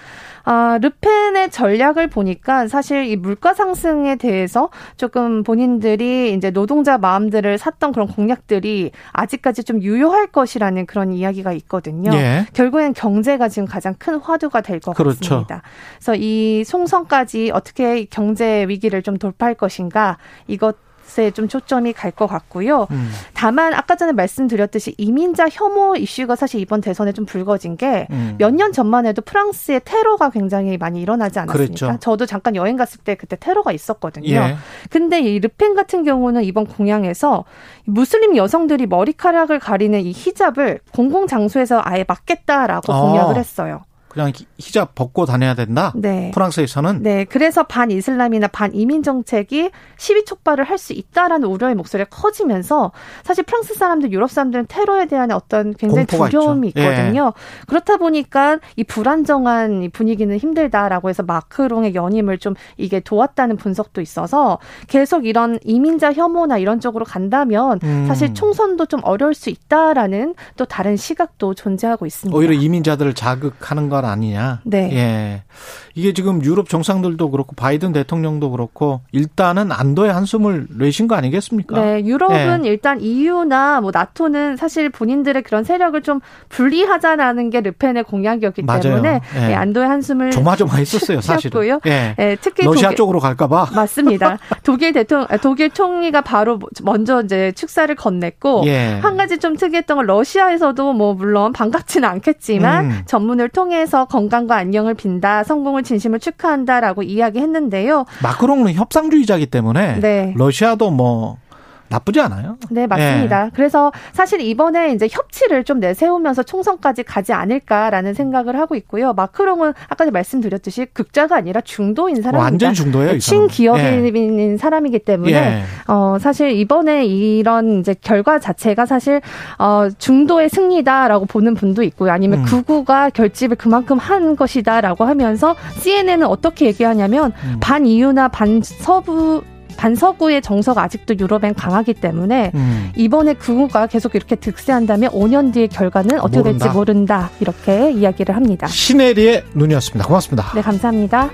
아, 르펜의 전략을 보니까 사실 이 물가 상승에 대해서 조금 본인들이 이제 노동자 마음들을 샀던 그런 공약들이 아직까지 좀 유효할 것이라는 그런 이야기가 있거든요. 예. 결국엔 경제가 지금 가장 큰 화두가 될것 그렇죠. 같습니다. 그래서 이 총선까지 어떻게 경제 위기를 좀 돌파할 것인가 이것 에 좀 초점이 갈 것 같고요. 음. 다만 아까 전에 말씀드렸듯이 이민자 혐오 이슈가 사실 이번 대선에 좀 불거진 게 음. 몇년 전만 해도 프랑스의 테러가 굉장히 많이 일어나지 않았습니까? 그랬죠. 저도 잠깐 여행 갔을 때 그때 테러가 있었거든요. 예. 근데 이 르펜 같은 경우는 이번 공약에서 무슬림 여성들이 머리카락을 가리는 이 히잡을 공공 장소에서 아예 막겠다라고 아. 공약을 했어요. 그냥 히- 히잡 벗고 다녀야 된다. 네. 프랑스에서는 네, 그래서 반이슬람이나 반이민 정책이 시위 촉발을 할 수 있다라는 우려의 목소리가 커지면서 사실 프랑스 사람들, 유럽 사람들은 테러에 대한 어떤 굉장히 두려움이 있죠. 예. 있거든요. 그렇다 보니까 이 불안정한 이 분위기는 힘들다라고 해서 마크롱의 연임을 좀 이게 도왔다는 분석도 있어서 계속 이런 이민자 혐오나 이런 쪽으로 간다면 음. 사실 총선도 좀 어려울 수 있다라는 또 다른 시각도 존재하고 있습니다. 오히려 이민자들을 자극하는 건 아니냐. 네. 예. 이게 지금 유럽 정상들도 그렇고 바이든 대통령도 그렇고 일단은 안도의 한숨을 내신 거 아니겠습니까? 네, 유럽은 예. 일단 EU나 뭐 나토는 사실 본인들의 그런 세력을 좀 분리하자라는 게 르펜의 공약이었기 맞아요. 때문에 예. 예, 안도의 한숨을 조마조마했었어요, 사실은. 예. 예, 특히 러시아 독일- 쪽으로 갈까봐. 맞습니다. 독일 대통령, 아, 독일 총리가 바로 먼저 이제 축사를 건넸고 예. 한 가지 좀 특이했던 건 러시아에서도 뭐 물론 반갑지는 않겠지만 음. 전문을 통해서 건강과 안녕을 빈다, 성공을 진심을 축하한다라고 이야기했는데요. 마크롱은 협상주의자이기 때문에 네. 러시아도 뭐 나쁘지 않아요. 네, 맞습니다. 예. 그래서 사실 이번에 이제 협치를 좀 내세우면서 총선까지 가지 않을까라는 생각을 하고 있고요. 마크롱은 아까 말씀드렸듯이 극자가 아니라 중도인 사람입니다. 완전 중도예요, 이 사람은. 친기업인인 사람이기 때문에 예. 어 사실 이번에 이런 이제 결과 자체가 사실 어 중도의 승리다라고 보는 분도 있고요. 아니면 음. 극우가 결집을 그만큼 한 것이다라고 하면서 CNN은 어떻게 얘기하냐면 음. 반 이유나 반 서부 반서구의 정서가 아직도 유럽엔 강하기 때문에 음. 이번에 극우가 계속 이렇게 득세한다면 5년 뒤의 결과는 어떻게 모른다. 될지 모른다 이렇게 이야기를 합니다. 시네리의 눈이었습니다. 고맙습니다. 네, 감사합니다.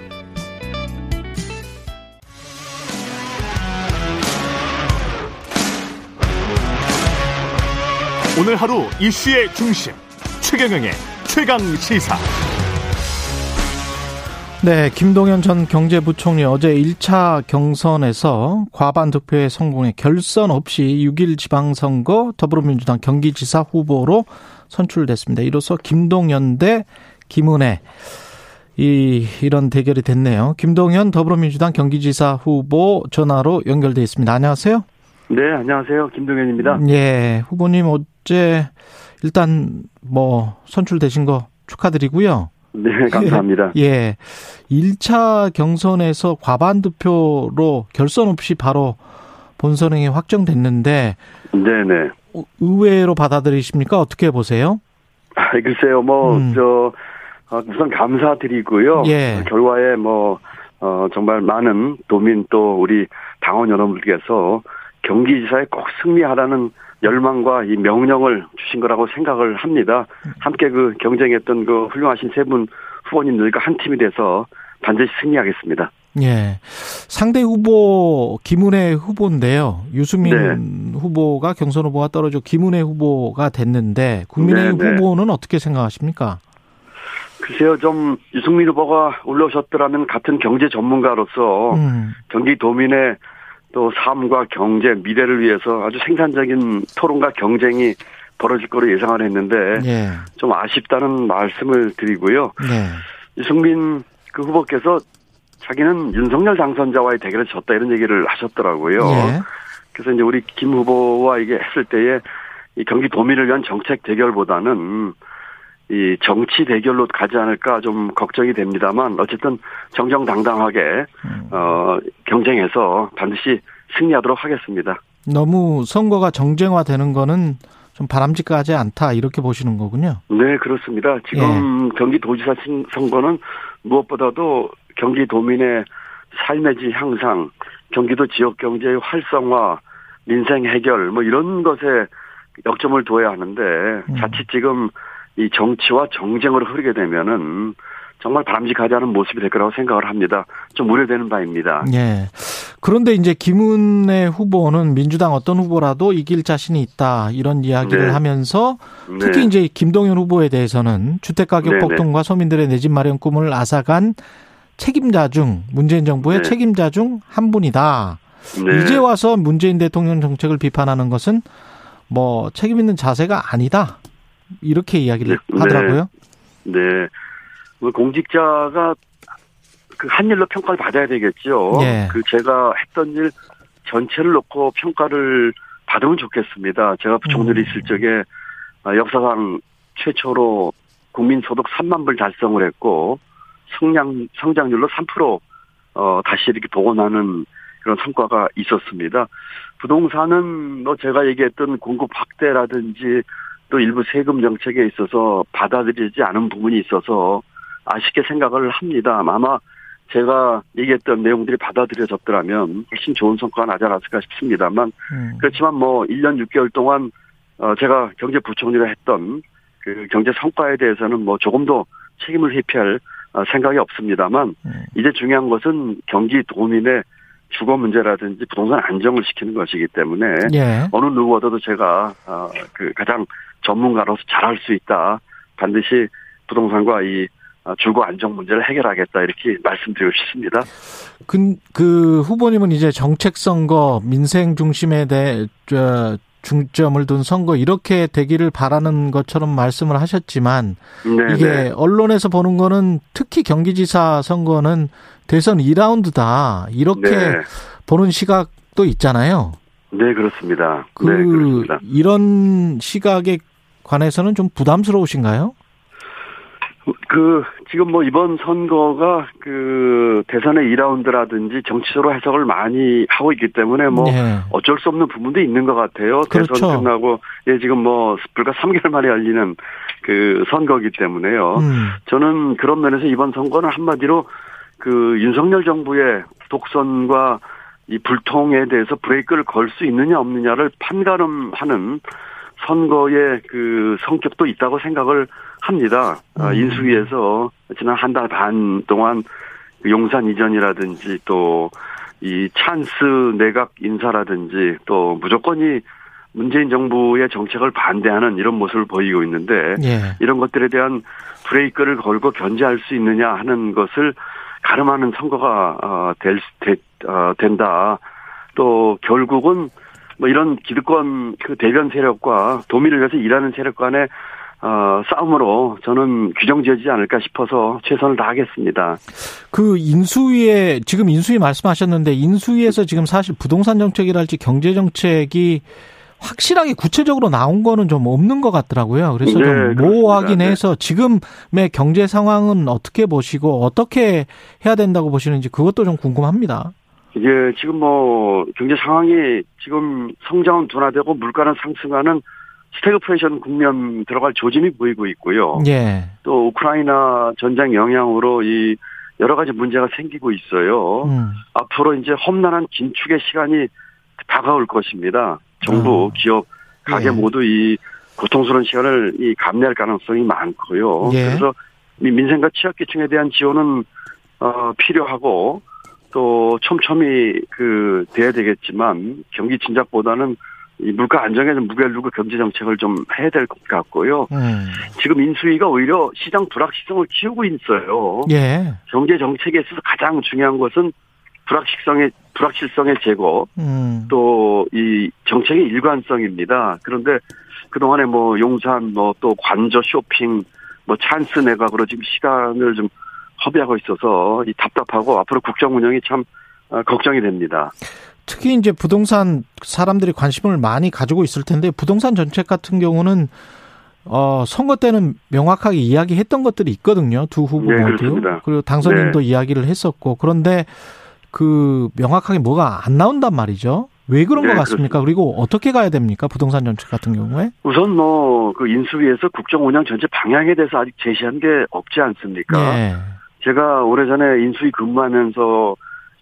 오늘 하루 이슈의 중심 최경영의 최강 시사. 네, 김동연 전 경제부총리 어제 1차 경선에서 과반 득표에 성공해 결선 없이 6일 지방선거 더불어민주당 경기지사 후보로 선출됐습니다. 이로써 김동연 대 김은혜 이 이런 대결이 됐네요. 김동연 더불어민주당 경기지사 후보 전화로 연결돼 있습니다. 안녕하세요. 네, 안녕하세요. 김동현입니다. 예, 후보님 어제 일단 뭐 선출되신 거 축하드리고요. 네, 감사합니다. 예. 1차 경선에서 과반 득표로 결선 없이 바로 본선행이 확정됐는데 네, 네. 의외로 받아들이십니까? 어떻게 보세요? 아, 글쎄요, 뭐, 음. 저, 어, 우선 감사드리고요. 예. 결과에 뭐, 어, 정말 많은 도민 또 우리 당원 여러분들께서 경기지사에 꼭 승리하라는 열망과 이 명령을 주신 거라고 생각을 합니다. 함께 그 경쟁했던 그 훌륭하신 세 분 후보님들과 한 팀이 돼서 반드시 승리하겠습니다. 예. 상대 후보 김은혜 후보인데요. 유수민 네. 후보가 경선 후보가 떨어져 김은혜 후보가 됐는데 국민의힘 네, 네. 후보는 어떻게 생각하십니까? 글쎄요, 좀 유승민 후보가 올라오셨더라면 같은 경제 전문가로서 음. 경기도민의 또 삶과 경제, 미래를 위해서 아주 생산적인 토론과 경쟁이 벌어질 거로 예상을 했는데 예. 좀 아쉽다는 말씀을 드리고요. 네. 유승민 그 후보께서 자기는 윤석열 당선자와의 대결에 졌다 이런 얘기를 하셨더라고요. 예. 그래서 이제 우리 김 후보와 이게 했을 때에 이 경기도민을 위한 정책 대결보다는 이 정치 대결로 가지 않을까 좀 걱정이 됩니다만 어쨌든 정정당당하게 음. 어 경쟁해서 반드시 승리하도록 하겠습니다. 너무 선거가 정쟁화되는 거는 좀 바람직하지 않다 이렇게 보시는 거군요. 네 그렇습니다. 지금 경기도지사 신- 선거는 무엇보다도 경기도민의 삶의 질 향상, 경기도 지역 경제의 활성화, 민생 해결 뭐 이런 것에 역점을 둬야 하는데 자칫 지금 이 정치와 정쟁으로 흐르게 되면은 정말 바람직하지 않은 모습이 될 거라고 생각을 합니다. 좀 우려되는 바입니다. 예. 그런데 이제 김은혜 후보는 민주당 어떤 후보라도 이길 자신이 있다 이런 이야기를 네. 하면서 네. 특히 이제 김동연 후보에 대해서는 주택가격 네네. 폭등과 서민들의 내 집 마련 꿈을 앗아간 책임자 중 문재인 정부의 네. 책임자 중 한 분이다. 네. 이제 와서 문재인 대통령 정책을 비판하는 것은 뭐 책임 있는 자세가 아니다. 이렇게 이야기를 네. 하더라고요. 네. 뭐 공직자가 그한 일로 평가를 받아야 되겠죠. 예. 그 제가 했던 일 전체를 놓고 평가를 받으면 좋겠습니다. 제가 부총리로 음. 있을 적에 아, 역사상 최초로 국민소득 3만 불 달성을 했고 성장 성장률로 3% 어, 다시 이렇게 복원하는 그런 성과가 있었습니다. 부동산은 뭐 제가 얘기했던 공급 확대라든지 또 일부 세금 정책에 있어서 받아들이지 않은 부분이 있어서 아쉽게 생각을 합니다. 아마 제가 얘기했던 내용들이 받아들여졌더라면 훨씬 좋은 성과가 나지 않았을까 싶습니다만 음. 그렇지만 뭐 1년 6개월 동안 어 제가 경제부총리를 했던 그 경제 성과에 대해서는 뭐 조금도 책임을 회피할 어, 생각이 없습니다만 음. 이제 중요한 것은 경기 도민의 주거 문제라든지 부동산 안정을 시키는 것이기 때문에 예. 어느 누구보다도 제가 어, 그 가장 전문가로서 잘할 수 있다. 반드시 부동산과 이 어, 주거 안정 문제를 해결하겠다 이렇게 말씀드리고 싶습니다. 그, 그 후보님은 이제 정책 선거, 민생 중심에 대해 저, 중점을 둔 선거 이렇게 되기를 바라는 것처럼 말씀을 하셨지만 네, 이게 네. 언론에서 보는 거는 특히 경기지사 선거는 대선 2라운드다 이렇게 네. 보는 시각도 있잖아요. 네, 그렇습니다. 그 네, 그렇습니다. 이런 시각에 관해서는 좀 부담스러우신가요? 그 지금 뭐 이번 선거가 그 대선의 2라운드라든지 정치적으로 해석을 많이 하고 있기 때문에 뭐 네. 어쩔 수 없는 부분도 있는 것 같아요. 그렇죠. 대선 끝나고 예 지금 뭐 불과 3개월 만에 열리는 그 선거기 때문에요. 음, 저는 그런 면에서 이번 선거는 한마디로 그 윤석열 정부의 독선과 이 불통에 대해서 브레이크를 걸 수 있느냐 없느냐를 판가름하는 선거의 그 성격도 있다고 생각을 합니다. 아, 음. 인수위에서 지난 한 달 반 동안 그 용산 이전이라든지 또 이 찬스 내각 인사라든지 또 무조건이 문재인 정부의 정책을 반대하는 이런 모습을 보이고 있는데 예. 이런 것들에 대한 브레이크를 걸고 견제할 수 있느냐 하는 것을 가름하는 선거가 어, 될, 되, 어, 된다. 또 결국은 뭐 이런 기득권 그 대변 세력과 도민을 위해서 일하는 세력 간의 어, 싸움으로 저는 규정 지어지지 않을까 싶어서 최선을 다하겠습니다. 그 인수위에 지금 인수위 말씀하셨는데 인수위에서 지금 사실 부동산 정책이랄지 경제 정책이 확실하게 구체적으로 나온 거는 좀 없는 것 같더라고요. 그래서 네, 좀. 모호하긴 네. 해서 지금의 경제 상황은 어떻게 보시고 어떻게 해야 된다고 보시는지 그것도 좀 궁금합니다. 이게 지금 뭐 경제 상황이 지금 성장은 둔화되고 물가는 상승하는 스태그플레이션 국면 들어갈 조짐이 보이고 있고요. 예. 또 우크라이나 전쟁 영향으로 이 여러 가지 문제가 생기고 있어요. 음. 앞으로 이제 험난한 긴축의 시간이 다가올 것입니다. 정부, 아. 기업, 가게 예. 모두 이 고통스러운 시간을 이 감내할 가능성이 많고요. 예. 그래서 이 민생과 취약계층에 대한 지원은 어, 필요하고 또 촘촘히 그 돼야 되겠지만 경기 진작보다는 이 물가 안정에 좀 무게를 두고 경제 정책을 좀 해야 될 것 같고요. 음. 지금 인수위가 오히려 시장 불확실성을 키우고 있어요. 예. 경제 정책에 있어서 가장 중요한 것은 불확실성의 불확실성의 제거, 음. 또이 정책의 일관성입니다. 그런데 그 동안에 뭐 용산 뭐 또 관저 쇼핑 뭐 찬스 매각으로 지금 시간을 좀 허비하고 있어서 이 답답하고 앞으로 국정 운영이 참 어, 걱정이 됩니다. 특히 이제 부동산 사람들이 관심을 많이 가지고 있을 텐데 부동산 정책 같은 경우는 어 선거 때는 명확하게 이야기했던 것들이 있거든요. 두 후보 네, 모두. 그렇습니다. 그리고 당선인도 네. 이야기를 했었고 그런데 그 명확하게 뭐가 안 나온단 말이죠. 왜 그런 네, 것 같습니까? 그리고 어떻게 가야 됩니까? 부동산 정책 같은 경우에? 우선 뭐 그 인수위에서 국정 운영 전체 방향에 대해서 아직 제시한 게 없지 않습니까? 예. 제가 오래전에 인수위 근무하면서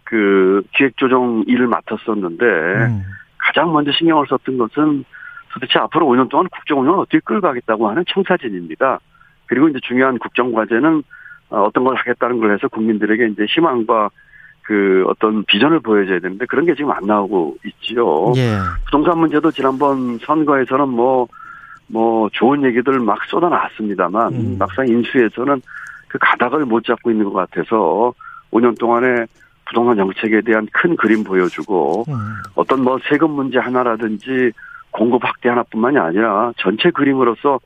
그 기획조정 일을 맡았었는데 음. 가장 먼저 신경을 썼던 것은 도대체 앞으로 5년 동안 국정 운영을 어떻게 끌고 가겠다고 하는 청사진입니다. 그리고 이제 중요한 국정 과제는 어, 어떤 걸 하겠다는 걸 해서 국민들에게 이제 희망과 그 어떤 비전을 보여줘야 되는데 그런 게 지금 안 나오고 있지요. 예. 부동산 문제도 지난번 선거에서는 뭐, 뭐, 좋은 얘기들 막 쏟아놨습니다만, 음. 막상 인수에서는 그 가닥을 못 잡고 있는 것 같아서 5년 동안에 부동산 정책에 대한 큰 그림 보여주고, 음. 어떤 뭐 세금 문제 하나라든지 공급 확대 하나뿐만이 아니라 전체 그림으로서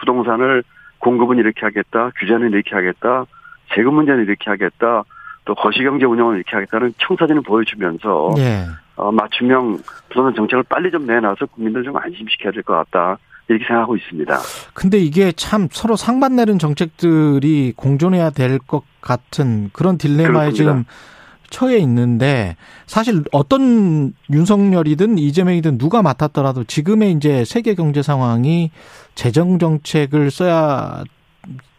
부동산을 공급은 이렇게 하겠다, 규제는 이렇게 하겠다, 세금 문제는 이렇게 하겠다, 또 거시경제 운영을 이렇게 하겠다는 청사진을 보여주면서 예. 어, 맞춤형 부동산 정책을 빨리 좀 내놔서 국민들 좀 안심시켜야 될 것 같다. 이렇게 생각하고 있습니다. 근데 이게 참 서로 상반되는 정책들이 공존해야 될 것 같은 그런 딜레마에 그렇습니다. 지금 처해 있는데 사실 어떤 윤석열이든 이재명이든 누가 맡았더라도 지금의 이제 세계 경제 상황이 재정 정책을 써야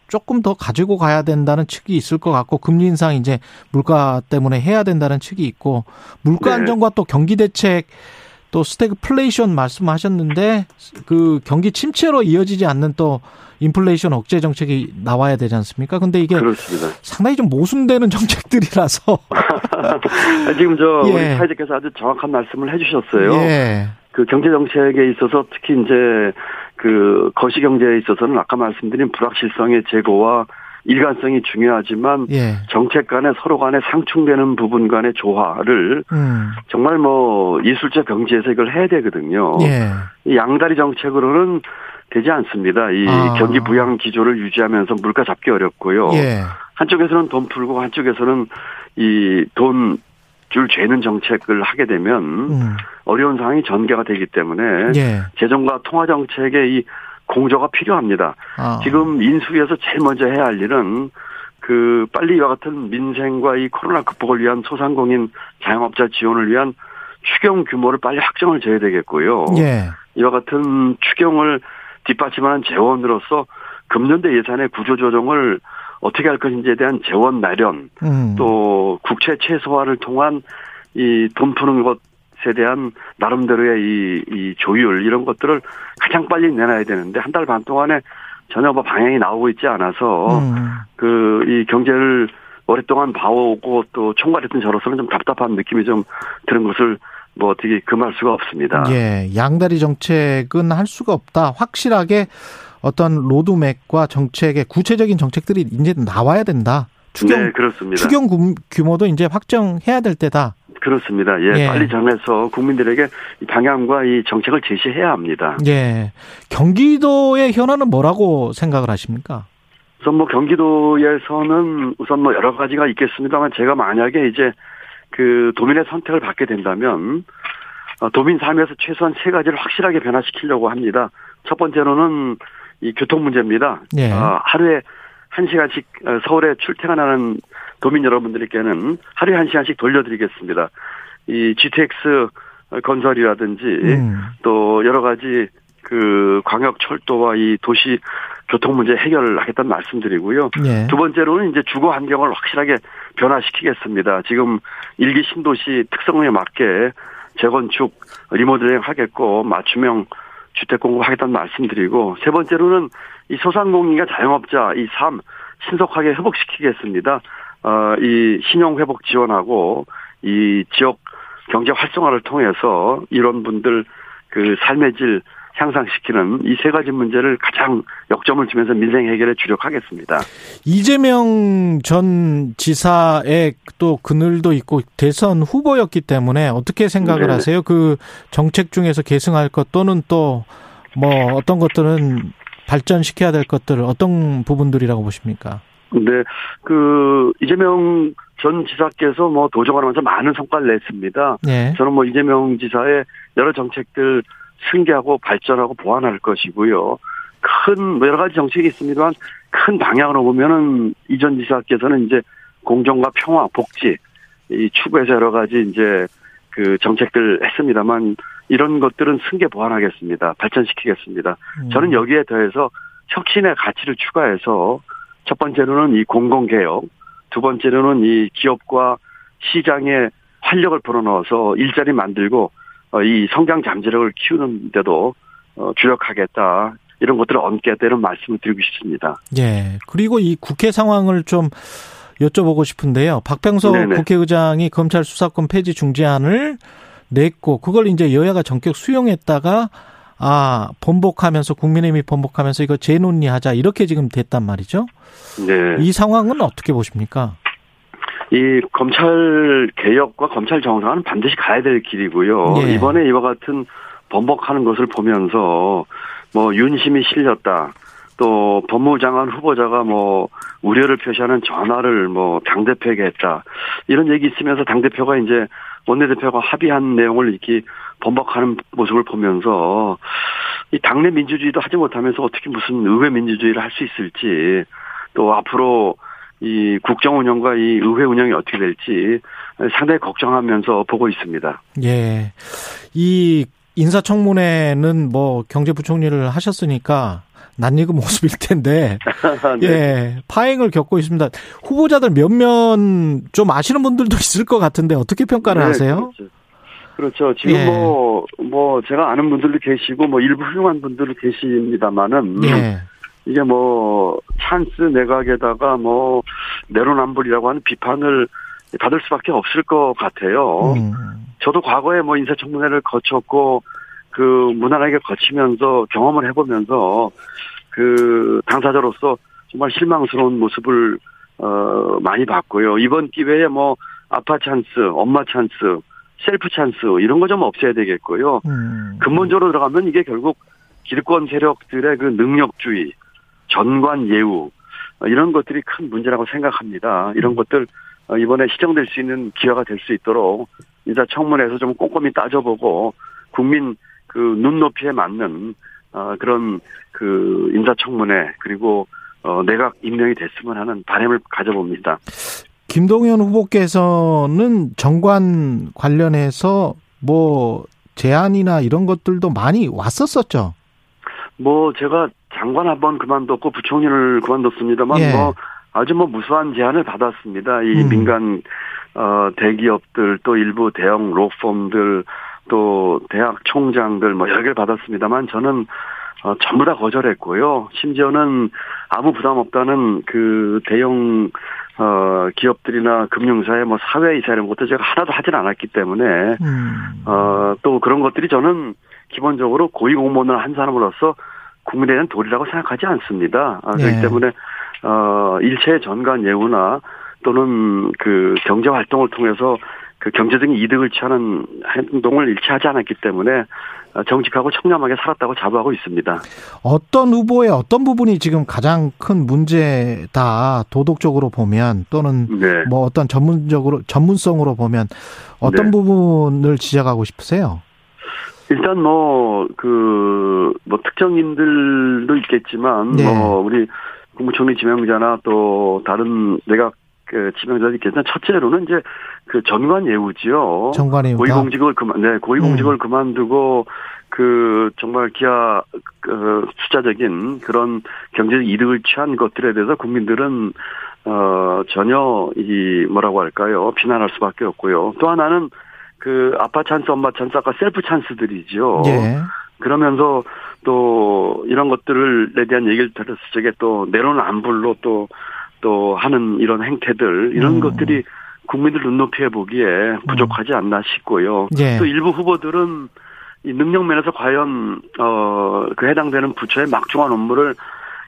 조금 더 가지고 가야 된다는 측이 있을 것 같고 금리 인상 이제 물가 때문에 해야 된다는 측이 있고 물가 네. 안정과 또 경기 대책 또 스태그플레이션 말씀하셨는데 그 경기 침체로 이어지지 않는 또 인플레이션 억제 정책이 나와야 되지 않습니까? 근데 이게 그렇습니다. 상당히 좀 모순되는 정책들이라서 지금 저 예. 우리 사회자께서 아주 정확한 말씀을 해주셨어요. 예. 그 경제 정책에 있어서 특히 이제 그 거시 경제에 있어서는 아까 말씀드린 불확실성의 제고와 일관성이 중요하지만 예. 정책 간에 서로 간에 상충되는 부분 간의 조화를 음. 정말 뭐 이술적 경제에서 이걸 해야 되거든요. 예. 이 양다리 정책으로는 되지 않습니다. 이 아. 경기 부양 기조를 유지하면서 물가 잡기 어렵고요. 예. 한쪽에서는 돈 풀고 한쪽에서는 이 돈 줄 죄는 정책을 하게 되면 음. 어려운 상황이 전개가 되기 때문에 예. 재정과 통화 정책의 이 공조가 필요합니다. 아. 지금 인수위에서 제일 먼저 해야 할 일은 그 빨리 이와 같은 민생과 이 코로나 극복을 위한 소상공인 자영업자 지원을 위한 추경 규모를 빨리 확정을 줘야 되겠고요. 예. 이와 같은 추경을 뒷받침하는 재원으로서 금년도 예산의 구조조정을 어떻게 할 것인지에 대한 재원 마련, 음. 또 국채 최소화를 통한 이 돈 푸는 것 에 대한 나름대로의 이, 이 조율 이런 것들을 가장 빨리 내놔야 되는데 한 달 반 동안에 전혀 뭐 방향이 나오고 있지 않아서 음. 그이 경제를 오랫동안 봐오고 또 총괄했던 저로서는 좀 답답한 느낌이 좀 드는 것을 뭐 어떻게 금할 수가 없습니다. 예, 양다리 정책은 할 수가 없다. 확실하게 어떤 로드맵과 정책의 구체적인 정책들이 이제 나와야 된다. 추경 네, 그렇습니다. 추경 규- 규모도 이제 확정해야 될 때다. 그렇습니다. 예, 예. 빨리 정해서 국민들에게 이 방향과 이 정책을 제시해야 합니다. 예. 경기도의 현안은 뭐라고 생각을 하십니까? 우선 뭐 경기도에서는 우선 뭐 여러 가지가 있겠습니다만 제가 만약에 이제 그 도민의 선택을 받게 된다면 어, 도민 삶에서 최소한 세 가지를 확실하게 변화시키려고 합니다. 첫 번째로는 이 교통 문제입니다. 예. 어, 하루에 한 시간씩 어, 서울에 출퇴근하는 도민 여러분들께는 하루에 한 시간씩 돌려드리겠습니다. 이 GTX 건설이라든지 음. 또 여러 가지 그 광역 철도와 이 도시 교통 문제 해결하겠다는 말씀드리고요. 예. 두 번째로는 이제 주거 환경을 확실하게 변화시키겠습니다. 지금 일기 신도시 특성에 맞게 재건축 리모델링 하겠고 맞춤형 주택 공급하겠다는 말씀드리고 세 번째로는 이 소상공인과 자영업자 이 삶 신속하게 회복시키겠습니다. 어, 이 신용 회복 지원하고 이 지역 경제 활성화를 통해서 이런 분들 그 삶의 질 향상시키는 이 세 가지 문제를 가장 역점을 두면서 민생 해결에 주력하겠습니다. 이재명 전 지사의 또 그늘도 있고 대선 후보였기 때문에 어떻게 생각을 네. 하세요? 그 정책 중에서 계승할 것 또는 또 뭐 어떤 것들은 발전시켜야 될 것들 어떤 부분들이라고 보십니까? 네, 그 이재명 전 지사께서 뭐 도정하면서 많은 성과를 냈습니다. 예. 저는 뭐 이재명 지사의 여러 정책들 승계하고 발전하고 보완할 것이고요. 큰뭐 여러 가지 정책이 있습니다만 큰 방향으로 보면은 이전 지사께서는 이제 공정과 평화, 복지 이 추구해서 여러 가지 이제 그 정책들 했습니다만 이런 것들은 승계 보완하겠습니다. 발전시키겠습니다. 음. 저는 여기에 더해서 혁신의 가치를 추가해서 첫 번째로는 이 공공개혁, 두 번째로는 이 기업과 시장에 활력을 불어넣어서 일자리 만들고 어, 이 성장 잠재력을 키우는데도 어, 주력하겠다. 이런 것들을 얹겠다 이런 말씀을 드리고 싶습니다. 예. 그리고 이 국회 상황을 좀 여쭤보고 싶은데요. 박병석 네네. 국회의장이 검찰 수사권 폐지 중재안을 냈고 그걸 이제 여야가 전격 수용했다가 아 번복하면서 국민의힘이 번복하면서 이거 재논의하자 이렇게 지금 됐단 말이죠. 네. 이 상황은 어떻게 보십니까? 이 검찰 개혁과 검찰 정상화는 반드시 가야 될 길이고요. 예. 이번에 이와 같은 번복하는 것을 보면서 뭐 윤심이 실렸다. 또 법무장관 후보자가 뭐 우려를 표시하는 전화를 뭐 당 대표에게 했다. 이런 얘기 있으면서 당 대표가 이제 원내 대표가 합의한 내용을 이렇게 번복하는 모습을 보면서 이 당내 민주주의도 하지 못하면서 어떻게 무슨 의회 민주주의를 할 수 있을지 또 앞으로 이 국정 운영과 이 의회 운영이 어떻게 될지 상당히 걱정하면서 보고 있습니다. 예. 이 인사청문회는 뭐 경제부총리를 하셨으니까 낯익은 모습일 텐데 네. 예 파행을 겪고 있습니다. 후보자들 몇몇 좀 아시는 분들도 있을 것 같은데 어떻게 평가를 네, 하세요? 그렇죠. 그렇죠. 지금 예. 뭐, 뭐, 제가 아는 분들도 계시고, 뭐, 일부 훌륭한 분들도 계십니다만은, 예. 이게 뭐, 찬스 내각에다가 뭐, 내로남불이라고 하는 비판을 받을 수밖에 없을 것 같아요. 음. 저도 과거에 뭐, 인사청문회를 거쳤고, 그, 무난하게 거치면서 경험을 해보면서, 그, 당사자로서 정말 실망스러운 모습을, 어, 많이 봤고요. 이번 기회에 뭐, 아빠 찬스, 엄마 찬스, 셀프 찬스 이런 거 좀 없애야 되겠고요. 음. 근본적으로 들어가면 이게 결국 기득권 세력들의 그 능력주의, 전관 예우 어, 이런 것들이 큰 문제라고 생각합니다. 이런 것들 어, 이번에 시정될 수 있는 기회가 될 수 있도록 인사청문회에서 좀 꼼꼼히 따져보고 국민 그 눈높이에 맞는 어, 그런 그 인사청문회 그리고 어, 내각 임명이 됐으면 하는 바람을 가져봅니다. 김동연 후보께서는 정관 관련해서 뭐 제안이나 이런 것들도 많이 왔었었죠. 뭐 제가 장관 한 번 그만뒀고 부총리를 그만뒀습니다만 예. 뭐 아주 뭐 무수한 제안을 받았습니다. 이 음. 민간 어 대기업들 또 일부 대형 로펌들 또 대학 총장들 뭐 여러 개를 받았습니다만 저는 어 전부 다 거절했고요. 심지어는 아무 부담 없다는 그 대형 어 기업들이나 금융사의 뭐 사회이사 이런 것도 제가 하나도 하진 않았기 때문에 음. 어, 또 그런 것들이 저는 기본적으로 고위공무원을 한 사람으로서 국민에 대한 도리라고 생각하지 않습니다. 아, 그렇기 네. 때문에, 어, 일체 전관 예우나 또는 그 경제 활동을 통해서 그 경제적인 이득을 취하는 행동을 일체 하지 않았기 때문에 어, 정직하고 청렴하게 살았다고 자부하고 있습니다. 어떤 후보의 어떤 부분이 지금 가장 큰 문제다 도덕적으로 보면 또는 네. 뭐 어떤 전문적으로 전문성으로 보면 어떤 네. 부분을 지적하고 싶으세요? 일단 뭐, 그, 뭐 특정인들도 있겠지만, 네. 뭐, 우리 국무총리 지명자나 또 다른 내각 그 지명자도 있겠지만, 첫째로는 이제 그 전관 예우지요. 정관의 고위공직을 그만, 네, 고위공직을 그만두고 그 정말 기하 그 숫자적인 그런 경제적 이득을 취한 것들에 대해서 국민들은 어 전혀 이 뭐라고 할까요 비난할 수밖에 없고요. 또 하나는 그 아빠 찬스, 엄마 찬스, 아까 셀프 찬스들이죠. 예. 그러면서 또 이런 것들을에 대한 얘기를 들었을 적에 또 내로남불로 또, 또 하는 이런 행태들, 이런 음. 것들이 국민들 눈높이에 보기에 부족하지 않나 싶고요. 예. 또 일부 후보들은 이 능력 면에서 과연, 어, 그 해당되는 부처의 막중한 업무를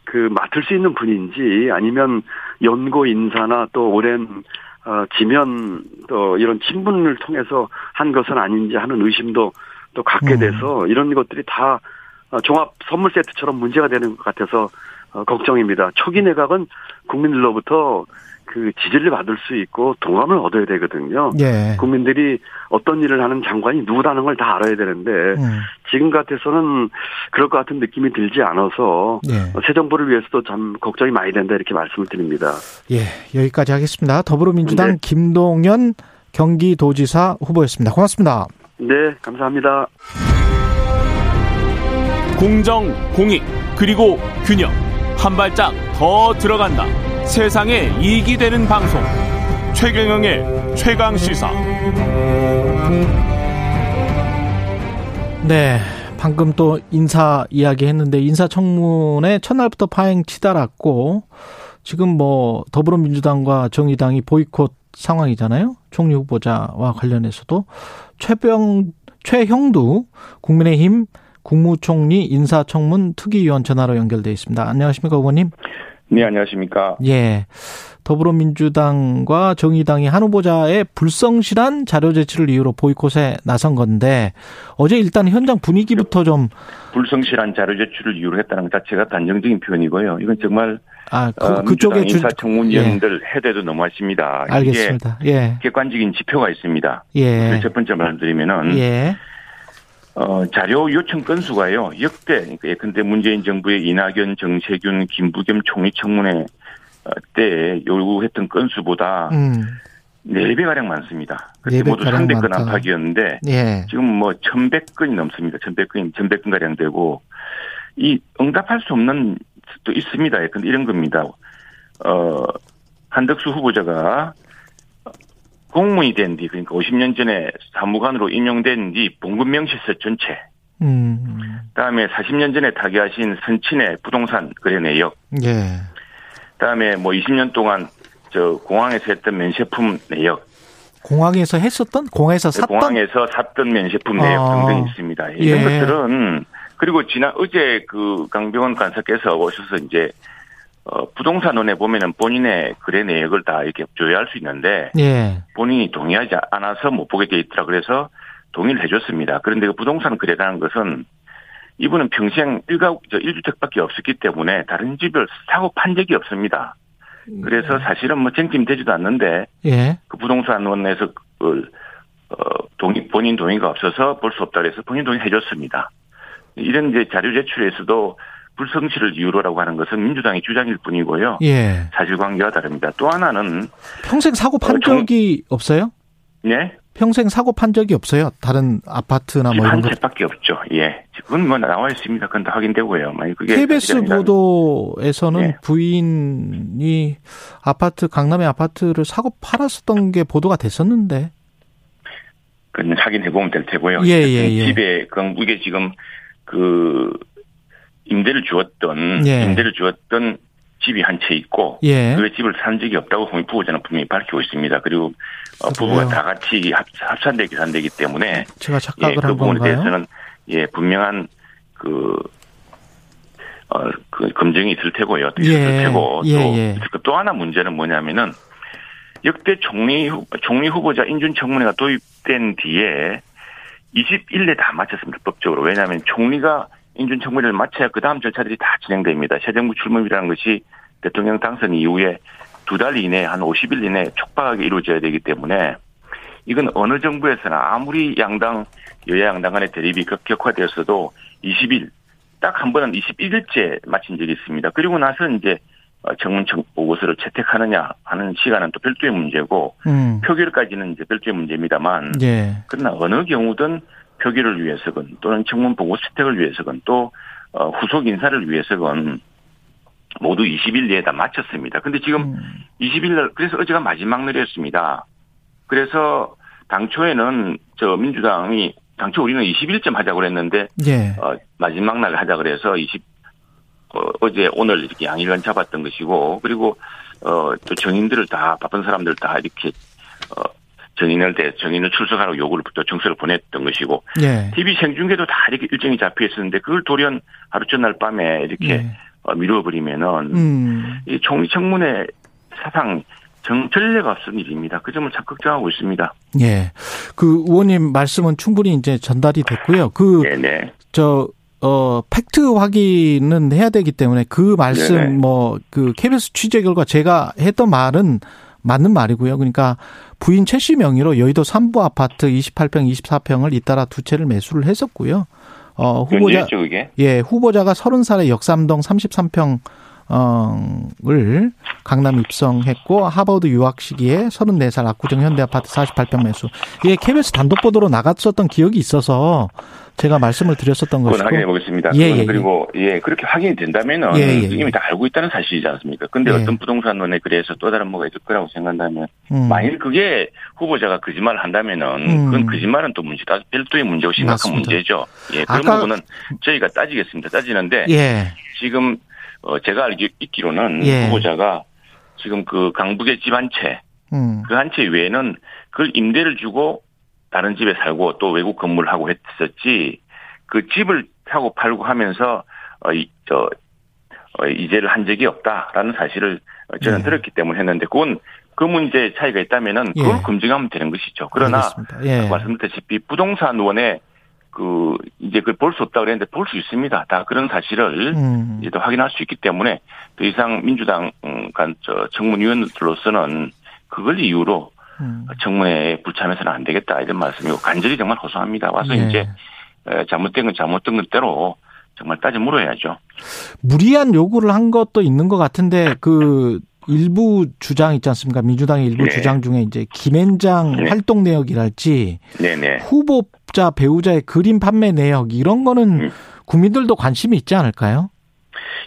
그 맡을 수 있는 분인지 아니면 연고 인사나 또 오랜 어, 지면 또 이런 친분을 통해서 한 것은 아닌지 하는 의심도 또 갖게 음. 돼서 이런 것들이 다 어, 종합 선물 세트처럼 문제가 되는 것 같아서 어, 걱정입니다. 초기 내각은 국민들로부터 그 지지를 받을 수 있고 동감을 얻어야 되거든요. 예. 국민들이 어떤 일을 하는 장관이 누구라는 걸 다 알아야 되는데 음. 지금 같아서는 그럴 것 같은 느낌이 들지 않아서 예. 새 정부를 위해서도 참 걱정이 많이 된다 이렇게 말씀을 드립니다. 예. 여기까지 하겠습니다. 더불어민주당 네. 김동연 경기도지사 후보였습니다. 고맙습니다. 네, 감사합니다. 공정, 공익, 그리고 균형. 한 발짝 더 들어간다. 세상에 이익이 되는 방송. 최경영의 최강 시사. 네. 방금 또 인사 이야기 했는데 인사청문회 첫날부터 파행 치달았고 지금 뭐 더불어민주당과 정의당이 보이콧 상황이잖아요. 총리 후보자와 관련해서도 최병 최형두 국민의힘 국무총리 인사청문 특위위원 전화로 연결돼 있습니다. 안녕하십니까, 의원님? 네, 안녕하십니까. 예. 더불어민주당과 정의당이 한 후보자의 불성실한 자료 제출을 이유로 보이콧에 나선 건데 어제 일단 현장 분위기부터 좀 불성실한 자료 제출을 이유로 했다는 것 자체가 단정적인 표현이고요. 이건 정말 아, 그, 어, 그쪽에 민주당 인사청문위원들 해대도 너무하십니다. 예, 알겠습니다. 예. 객관적인 지표가 있습니다. 예. 첫 번째 말씀드리면은 예. 어, 자료 요청 건수가요 역대 그러니까 예컨대 문재인 정부의 이낙연, 정세균, 김부겸 총리 청문회 어, 때 요구했던 건수보다 음. 네배 가량 많습니다. 그때 4배 모두 가량 300건 많다. 안팎이었는데 예. 지금 뭐 1100건이 넘습니다. 1100건, 1100건 가량 되고 이 응답할 수 없는 또 있습니다. 근데 이런 겁니다. 어, 한덕수 후보자가 공무원이 된 뒤, 그러니까 50년 전에 사무관으로 임용된 뒤 봉급 명시서 전체, 음. 다음에 40년 전에 타계하신 선친의 부동산 거래 내역, 예. 다음에 뭐 20년 동안 저 공항에서 했던 면세품 내역, 공항에서 했었던 공항에서 샀던 네, 공항에서 샀던 면세품 내역 아. 등등 있습니다. 이런 예. 것들은 그리고 지난 어제 그 강병원 간사께서 오셔서 이제 어 부동산원에 보면은 본인의 거래 내역을 다 이렇게 조회할 수 있는데 예. 본인이 동의하지 않아서 못 보게 돼 있더라 그래서 동의를 해줬습니다. 그런데 그 부동산 거래라는 것은 이분은 평생 일가 저 1주택밖에 없었기 때문에 다른 집을 사고 판 적이 없습니다. 그래서 사실은 뭐 쟁점되지도 않는데 예. 그 부동산원에서 그, 어, 동의, 본인 동의가 없어서 볼 수 없다 그래서 본인 동의 해줬습니다. 이런 이제 자료 제출에서도 불성실을 이유로라고 하는 것은 민주당의 주장일 뿐이고요. 예. 사실관계와 다릅니다. 또 하나는 평생 사고 판 어, 정- 적이 없어요? 네, 평생 사고 판 적이 없어요. 다른 아파트나 뭐 이런 거. 채밖에 없죠. 예, 그건 뭐 나와 있습니다. 그건 다 확인되고요. 만약 그게 KBS 보도에서는 예. 부인이 아파트 강남의 아파트를 사고 팔았었던 게 보도가 됐었는데. 그건 확인해 보면 될 테고요. 예, 예, 예. 집에 그 이게 지금 그 임대를 주었던 예. 임대를 주었던 집이 한 채 있고 예. 그 집을 산 적이 없다고 홍익 부부자는 분명히 밝히고 있습니다. 그리고 어, 부부가 그래요? 다 같이 합, 합산되기 산되기 때문에 제가 예, 착각을 그한 부분에 건가요? 대해서는 예 분명한 그 어, 그 검증이 있을 테고요. 또 있을 예, 테고 예, 또, 예. 거. 또 하나 문제는 뭐냐면은 역대 총리 후- 총리 후보자 인준 청문회가 도입된 뒤에 21례 다 마쳤습니다. 법적으로. 왜냐하면 총리가 인준 청문회를 마쳐야 그 다음 절차들이 다 진행됩니다. 새 정부 출범이라는 것이 대통령 당선 이후에 두 달 이내 한 50일 이내 촉박하게 이루어져야 되기 때문에 이건 어느 정부에서나 아무리 양당 여야 양당 간의 대립이 격화되었어도 20일 딱 한 번은 21일째 마친 적이 있습니다. 그리고 나서 이제 어, 청문청 보고서를 채택하느냐 하는 시간은 또 별도의 문제고 음. 표결까지는 이제 별도의 문제입니다만 예. 그러나 어느 경우든 표기를 위해서건 또는 청문 보고 채택을 위해서건 또 어, 후속 인사를 위해서건 모두 20일 내에 다 마쳤습니다. 근데 지금 음. 20일 날 그래서 어제가 마지막 날이었습니다. 그래서 당초에는 저 민주당이 당초 우리는 20일쯤 하자고 그랬는데 예. 어, 마지막 날 하자 그래서 20 어, 제 오늘 이렇게 양일간 잡았던 것이고 그리고 어, 또 정인들을 다 바쁜 사람들 다 이렇게 어, 정인을 대 정인을 출석하라고 요구를 또 정서를 보냈던 것이고 예. TV 생중계도 다 이렇게 일정이 잡혀 있었는데 그걸 돌연 하루 전날 밤에 이렇게 예. 어, 미뤄버리면은 음. 이 총리 청문회 사상 정 전례가 없는 일입니다. 그 점을 적극정하고 있습니다. 예. 그 의원님 말씀은 충분히 이제 전달이 됐고요. 그, 네네. 저, 어, 팩트 확인은 해야 되기 때문에 그 말씀 네네. 뭐, 그 KBS 취재 결과 제가 했던 말은 맞는 말이고요. 그러니까 부인 최 씨 명의로 여의도 3부 아파트 28평, 24평을 잇따라 두 채를 매수를 했었고요. 어, 후보자, 그게? 예, 후보자가 30살에 역삼동 33평 을 강남 입성했고 하버드 유학 시기에 34살 압구정 현대 아파트 48평 매수. 이게 KBS 단독 보도로 나갔었던 기억이 있어서 제가 말씀을 드렸었던 것이고. 확인해 보겠습니다. 예, 예, 예. 그리고 예 그렇게 확인이 된다면은 예, 예, 예. 이미 다 알고 있다는 사실이지 않습니까? 근데 예. 어떤 부동산론에 그래서 또 다른 뭐가 있을 거라고 생각한다면 음. 만일 그게 후보자가 거짓말을 한다면은 음. 그건 거짓말은 또 문제다. 별도의 문제고 심각한 맞습니다. 문제죠. 예 그런 아까- 부분은 저희가 따지겠습니다. 따지는데 예. 지금 어, 제가 알기 있기로는 예. 후보자가 지금 그 강북의 집 한 채, 음. 그한 채 외에는 그걸 임대를 주고 다른 집에 살고 또 외국 근무를 하고 했었지 그 집을 사고 팔고 하면서 어, 이, 저, 어, 이제를 한 적이 없다라는 사실을 어, 저는 예. 들었기 때문에 했는데 그건 그 문제에 차이가 있다면은 그걸 예. 검증하면 되는 것이죠. 그러나. 예. 말씀드렸다시피 부동산원에 그 이제 그걸 볼 수 없다 그랬는데 볼 수 있습니다. 다 그런 사실을 음. 이제 또 확인할 수 있기 때문에 더 이상 민주당 음, 간저 청문위원들로서는 그걸 이유로 음. 청문회에 불참해서는 안 되겠다 이런 말씀이고 간절히 정말 호소합니다. 와서 예. 이제 에, 잘못된 건 잘못된 것대로 정말 따져 물어야죠. 무리한 요구를 한 것도 있는 것 같은데 그 일부 주장 있지 않습니까? 민주당의 일부 네. 주장 중에 이제 김앤장 네. 활동 내역이랄지 네네. 후보자 배우자의 그림 판매 내역 이런 거는 음. 국민들도 관심이 있지 않을까요?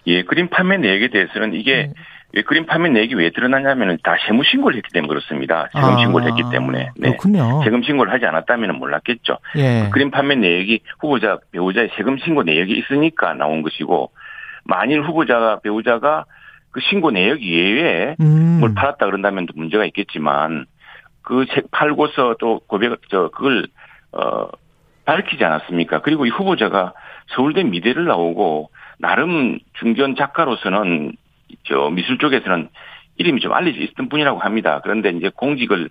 예, 그림 판매 내역에 대해서는 이게 네. 왜 그림 판매 내역이 왜 드러나냐면은 다 세무 신고를 했기 때문에 그렇습니다. 세금 신고를 했기 때문에. 네. 아, 그렇군요. 세금 신고를 하지 않았다면 몰랐겠죠. 예. 그림 판매 내역이 후보자 배우자의 세금 신고 내역이 있으니까 나온 것이고 만일 후보자가 배우자가 그 신고 내역 이외에 음. 뭘 팔았다 그런다면 또 문제가 있겠지만 그 책 팔고서 또 고백 저 그걸 어 밝히지 않았습니까? 그리고 이 후보자가 서울대 미대를 나오고 나름 중견 작가로서는 저 미술 쪽에서는 이름이 좀 알려져 있던 분이라고 합니다. 그런데 이제 공직을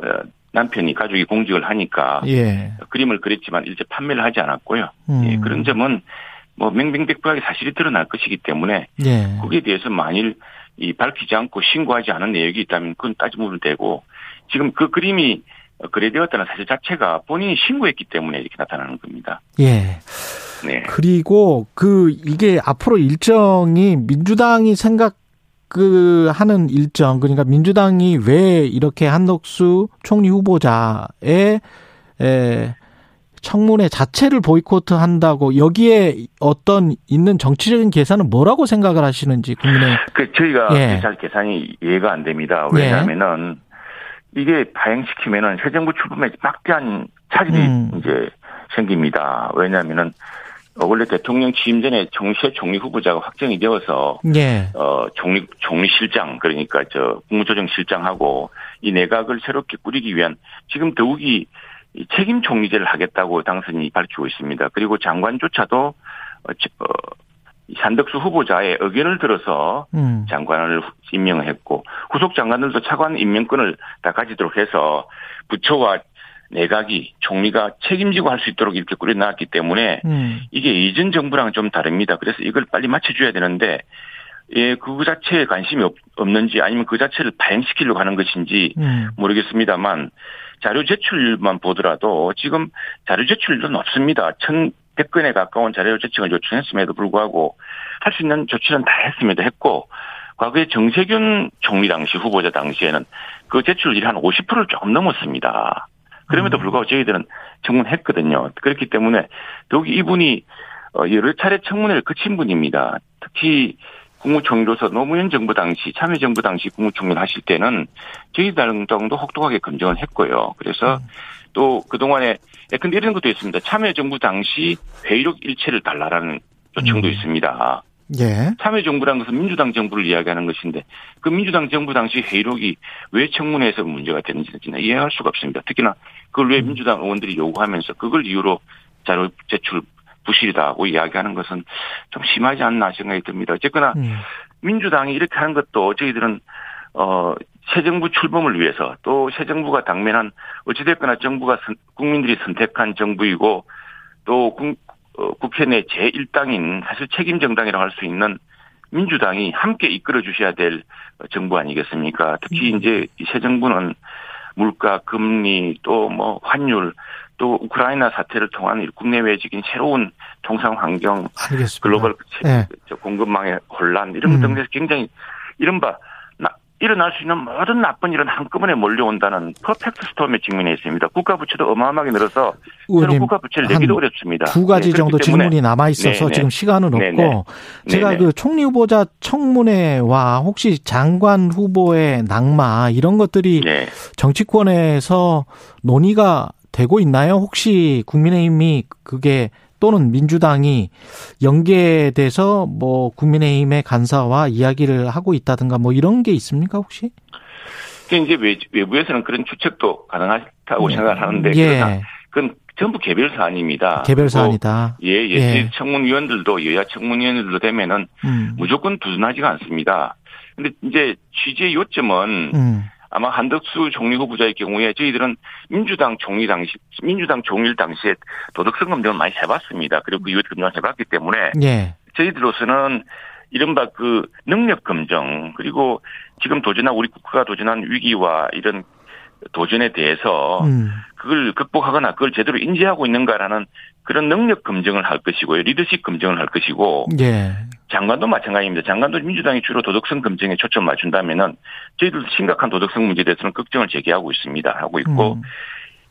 어, 남편이 가족이 공직을 하니까 예. 그림을 그렸지만 일제 판매를 하지 않았고요. 음. 예, 그런 점은 뭐 명명백백하게 사실이 드러날 것이기 때문에 예. 거기에 대해서 만일 이 밝히지 않고 신고하지 않은 내역이 있다면 그건 따지면 되고 지금 그 그림이 거래되었다는 사실 자체가 본인이 신고했기 때문에 이렇게 나타나는 겁니다. 예. 네. 그리고 그 이게 앞으로 일정이 민주당이 생각 그 하는 일정 그러니까 민주당이 왜 이렇게 한덕수 총리 후보자의 에 청문회 자체를 보이콧한다고 여기에 어떤 있는 정치적인 계산은 뭐라고 생각을 하시는지 국민의 그 저희가 예. 잘 계산이 이해가 안 됩니다. 왜냐하면은 이게 파행시키면은 새 정부 출범에 막대한 차질이 음. 이제 생깁니다. 왜냐하면은 어, 원래 대통령 취임 전에 정세 총리 후보자가 확정이 되어서 예. 어 총리 총리 실장 그러니까 저 국무조정 실장하고 이 내각을 새롭게 꾸리기 위한 지금 더욱이 이 책임 총리제를 하겠다고 당선인이 밝히고 있습니다. 그리고 장관조차도 어, 저, 어, 이 산덕수 후보자의 의견을 들어서 음. 장관을 임명을 했고 후속 장관들도 차관 임명권을 다 가지도록 해서 부처와 내각이 총리가 책임지고 할 수 있도록 이렇게 꾸려놨기 때문에 음. 이게 이전 정부랑 좀 다릅니다. 그래서 이걸 빨리 맞춰줘야 되는데 예, 그 자체에 관심이 없, 없는지 아니면 그 자체를 발행시키려고 하는 것인지 음. 모르겠습니다만 자료 제출만 보더라도 지금 자료 제출도 높습니다. 1,100건에 가까운 자료 제출을 요청했음에도 불구하고 할 수 있는 조치는 다 했음에도 했고 과거에 정세균 총리 당시 후보자 당시에는 그 제출률이 한 50%를 조금 넘었습니다. 그럼에도 불구하고 저희들은 청문했거든요. 그렇기 때문에 더욱 이분이 어, 여러 차례 청문회를 거친 분입니다. 특히 국무총리로서 노무현 정부 당시 참여정부 당시 국무총리를 하실 때는 저희 당도 혹독하게 검증을 했고요. 그래서 또 그동안에 예, 근데 이런 것도 있습니다. 참여정부 당시 회의록 일체를 달라라는 요청도 음. 있습니다. 예. 참여정부라는 것은 민주당 정부를 이야기하는 것인데 그 민주당 정부 당시 회의록이 왜 청문회에서 문제가 되는지는 이해할 수가 없습니다. 특히나 그걸 왜 민주당 의원들이 요구하면서 그걸 이유로 자료 제출 부실이다고 이야기하는 것은 좀 심하지 않나 생각이 듭니다. 어쨌거나 음. 민주당이 이렇게 하는 것도 저희들은 어, 새 정부 출범을 위해서 또 새 정부가 당면한 어찌됐거나 정부가 선- 국민들이 선택한 정부이고 또 국, 어, 국회 내 제1당인 사실 책임 정당이라고 할 수 있는 민주당이 함께 이끌어 주셔야 될 정부 아니겠습니까? 특히 이제 이 새 정부는 물가, 금리, 또 뭐 환율, 또 우크라이나 사태를 통한 이 국내 외적인 새로운 통상 환경, 알겠습니다. 글로벌 네. 저 공급망의 혼란 이런 것 음. 등에서 굉장히 이른바 나- 일어날 수 있는 모든 나쁜 일은 한꺼번에 몰려온다는 퍼펙트 스톰에 직면해 있습니다. 국가 부채도 어마어마하게 늘어서 새로 국가 부채를 한 내기도 어렵습니다. 두 가지 네, 그렇기 정도 질문이 남아 있어서 네, 네. 지금 시간은 없고 네, 네. 제가 네, 네. 그 총리 후보자 청문회와 혹시 장관 후보의 낙마 이런 것들이 네. 정치권에서 논의가 되고 있나요? 혹시 국민의힘이 그게 또는 민주당이 연계돼서 뭐 국민의힘의 간사와 이야기를 하고 있다든가 뭐 이런 게 있습니까 혹시? 그 이제 외- 외부에서는 그런 추측도 가능하다고 생각을 하는데 예, 그건 전부 개별 사안입니다. 개별 사안이다. 예, 예. 예. 청문위원들도 여야 청문위원들도 되면은 음, 무조건 두둔하지가 않습니다. 근데 이제 취지의 요점은 음, 아마 한덕수 총리 후보자의 경우에 저희들은 민주당 총리 당시, 민주당 총리 당시에 도덕성 검증을 많이 해봤습니다. 그리고 그 이후에 검증을 해봤기 때문에 예, 저희들로서는 이른바 그 능력 검증 그리고 지금 도전한 우리 국가가 도전한 위기와 이런 도전에 대해서 음, 그걸 극복하거나 그걸 제대로 인지하고 있는가라는 그런 능력 검증을 할 것이고요. 리더십 검증을 할 것이고 예, 장관도 마찬가지입니다. 장관도 민주당이 주로 도덕성 검증에 초점 맞춘다면은 저희들도 심각한 도덕성 문제에 대해서는 걱정을 제기하고 있습니다. 하고 있고 음,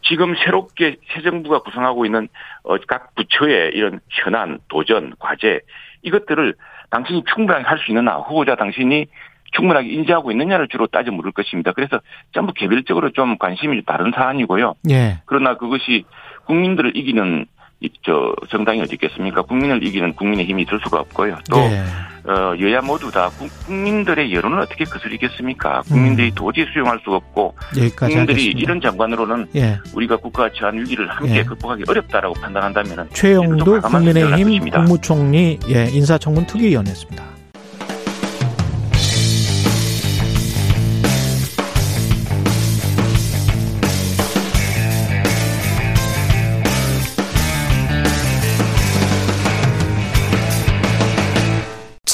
지금 새롭게 새 정부가 구성하고 있는 어, 각 부처의 이런 현안, 도전, 과제 이것들을 당신이 충분하게 할 수 있느냐 후보자 당신이 충분하게 인지하고 있느냐를 주로 따져 물을 것입니다. 그래서 전부 개별적으로 좀 관심이 다른 사안이고요. 예, 그러나 그것이 국민들을 이기는 이, 저 정당이 어디 있겠습니까? 국민을 이기는 국민의 힘이 들 수가 없고요. 또 예, 어, 여야 모두 다 국- 국민들의 여론을 어떻게 거스리겠습니까? 국민들이 도저히 수용할 수가 없고 국민들이 하겠습니다. 이런 장관으로는 예, 우리가 국가가 처한 위기를 함께 예. 극복하기 어렵다라고 판단한다면 최영두 국민의힘 국무총리 예, 인사청문 특위위원이었습니다.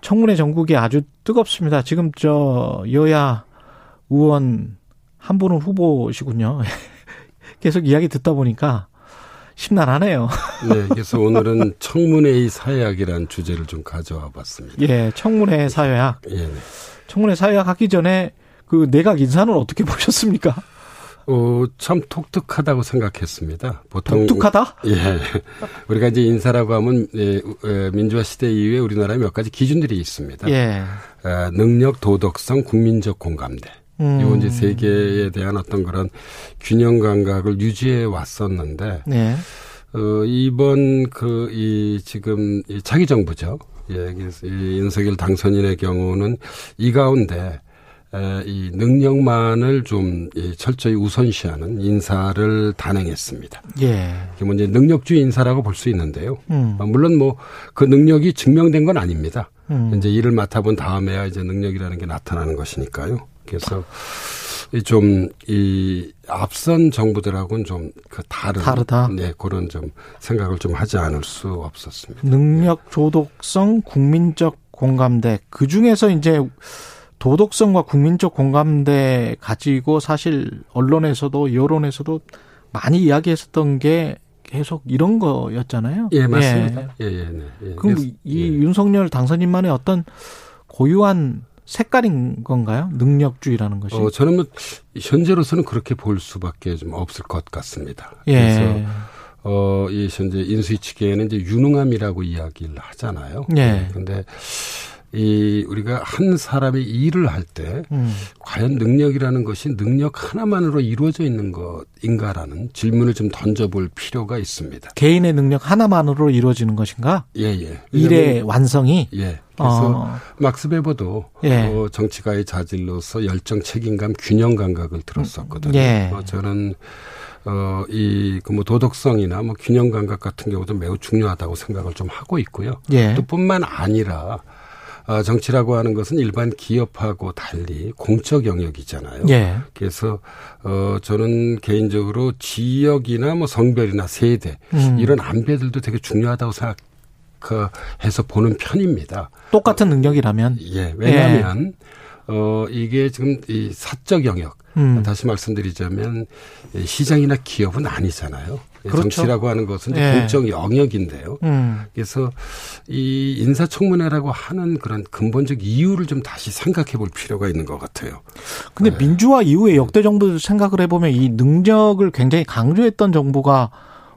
청문회 전국이 아주 뜨겁습니다. 지금 저 여야 의원 한 분은 후보시군요. 계속 이야기 듣다 보니까 심란하네요. 네, 그래서 오늘은 청문회의 사회학이라는 주제를 좀 가져와 봤습니다. 예, 청문회 사회학. 예. 네. 청문회 사회학 하기 전에 그 내각 인사는 어떻게 보셨습니까? 어, 참 독특하다고 생각했습니다. 보통 독특하다? 예. 우리가 이제 인사라고 하면 예, 에, 민주화 시대 이후에 우리나라에 몇 가지 기준들이 있습니다. 예. 아, 능력, 도덕성, 국민적 공감대. 음. 요 이제 세 개에 대한 어떤 그런 균형 감각을 유지해 왔었는데 네. 어, 이번 그, 이, 지금, 이 차기 정부죠. 예, 윤석열 당선인의 경우는 이 가운데, 에, 이 능력만을 좀 이, 철저히 우선시하는 인사를 단행했습니다. 예. 이게 뭐 이제 능력주의 인사라고 볼 수 있는데요. 음. 어, 물론 뭐 그 능력이 증명된 건 아닙니다. 음. 이제 일을 맡아본 다음에야 이제 능력이라는 게 나타나는 것이니까요. 그래서 좀 이 앞선 정부들하고는 좀 그 다른 다르다. 네 그런 좀 생각을 좀 하지 않을 수 없었습니다. 능력 조독성 국민적 공감대 그 중에서 이제 도덕성과 국민적 공감대 가지고 사실 언론에서도 여론에서도 많이 이야기했었던 게 계속 이런 거였잖아요. 예, 맞습니다. 예, 예, 예. 네. 예. 그럼 이 예. 윤석열 당선인만의 어떤 고유한 색깔인 건가요? 능력주의라는 것이? 어, 저는 뭐 현재로서는 그렇게 볼 수밖에 좀 없을 것 같습니다. 예. 그래서 어, 이 현재 인수위 측에는 이제 유능함이라고 이야기를 하잖아요. 예. 근데 이 우리가 한 사람이 일을 할때 음. 과연 능력이라는 것이 능력 하나만으로 이루어져 있는 것인가라는 질문을 좀 던져볼 필요가 있습니다. 개인의 능력 하나만으로 이루어지는 것인가? 예, 예. 일의 완성이? 예. 그래서 어. 막스 베버도 예. 어, 정치가의 자질로서 열정, 책임감, 균형 감각을 들었었거든요. 예. 어, 저는 어, 이, 그 뭐 도덕성이나 뭐 균형 감각 같은 경우도 매우 중요하다고 생각을 좀 하고 있고요. 예. 또 뿐만 아니라 어, 정치라고 하는 것은 일반 기업하고 달리 공적 영역이잖아요. 예. 그래서 어 저는 개인적으로 지역이나 뭐 성별이나 세대 음. 이런 안배들도 되게 중요하다고 생각 해서 보는 편입니다. 똑같은 능력이라면 예. 왜냐하면 예. 어 이게 지금 이 사적 영역 음. 다시 말씀드리자면 시장이나 기업은 아니잖아요. 그렇죠. 정치라고 하는 것은 예. 공적 영역인데요. 음. 그래서 이 인사청문회라고 하는 그런 근본적 이유를 좀 다시 생각해 볼 필요가 있는 것 같아요. 근데 네. 민주화 이후에 역대 정부 생각을 해보면 이 능력을 굉장히 강조했던 정부가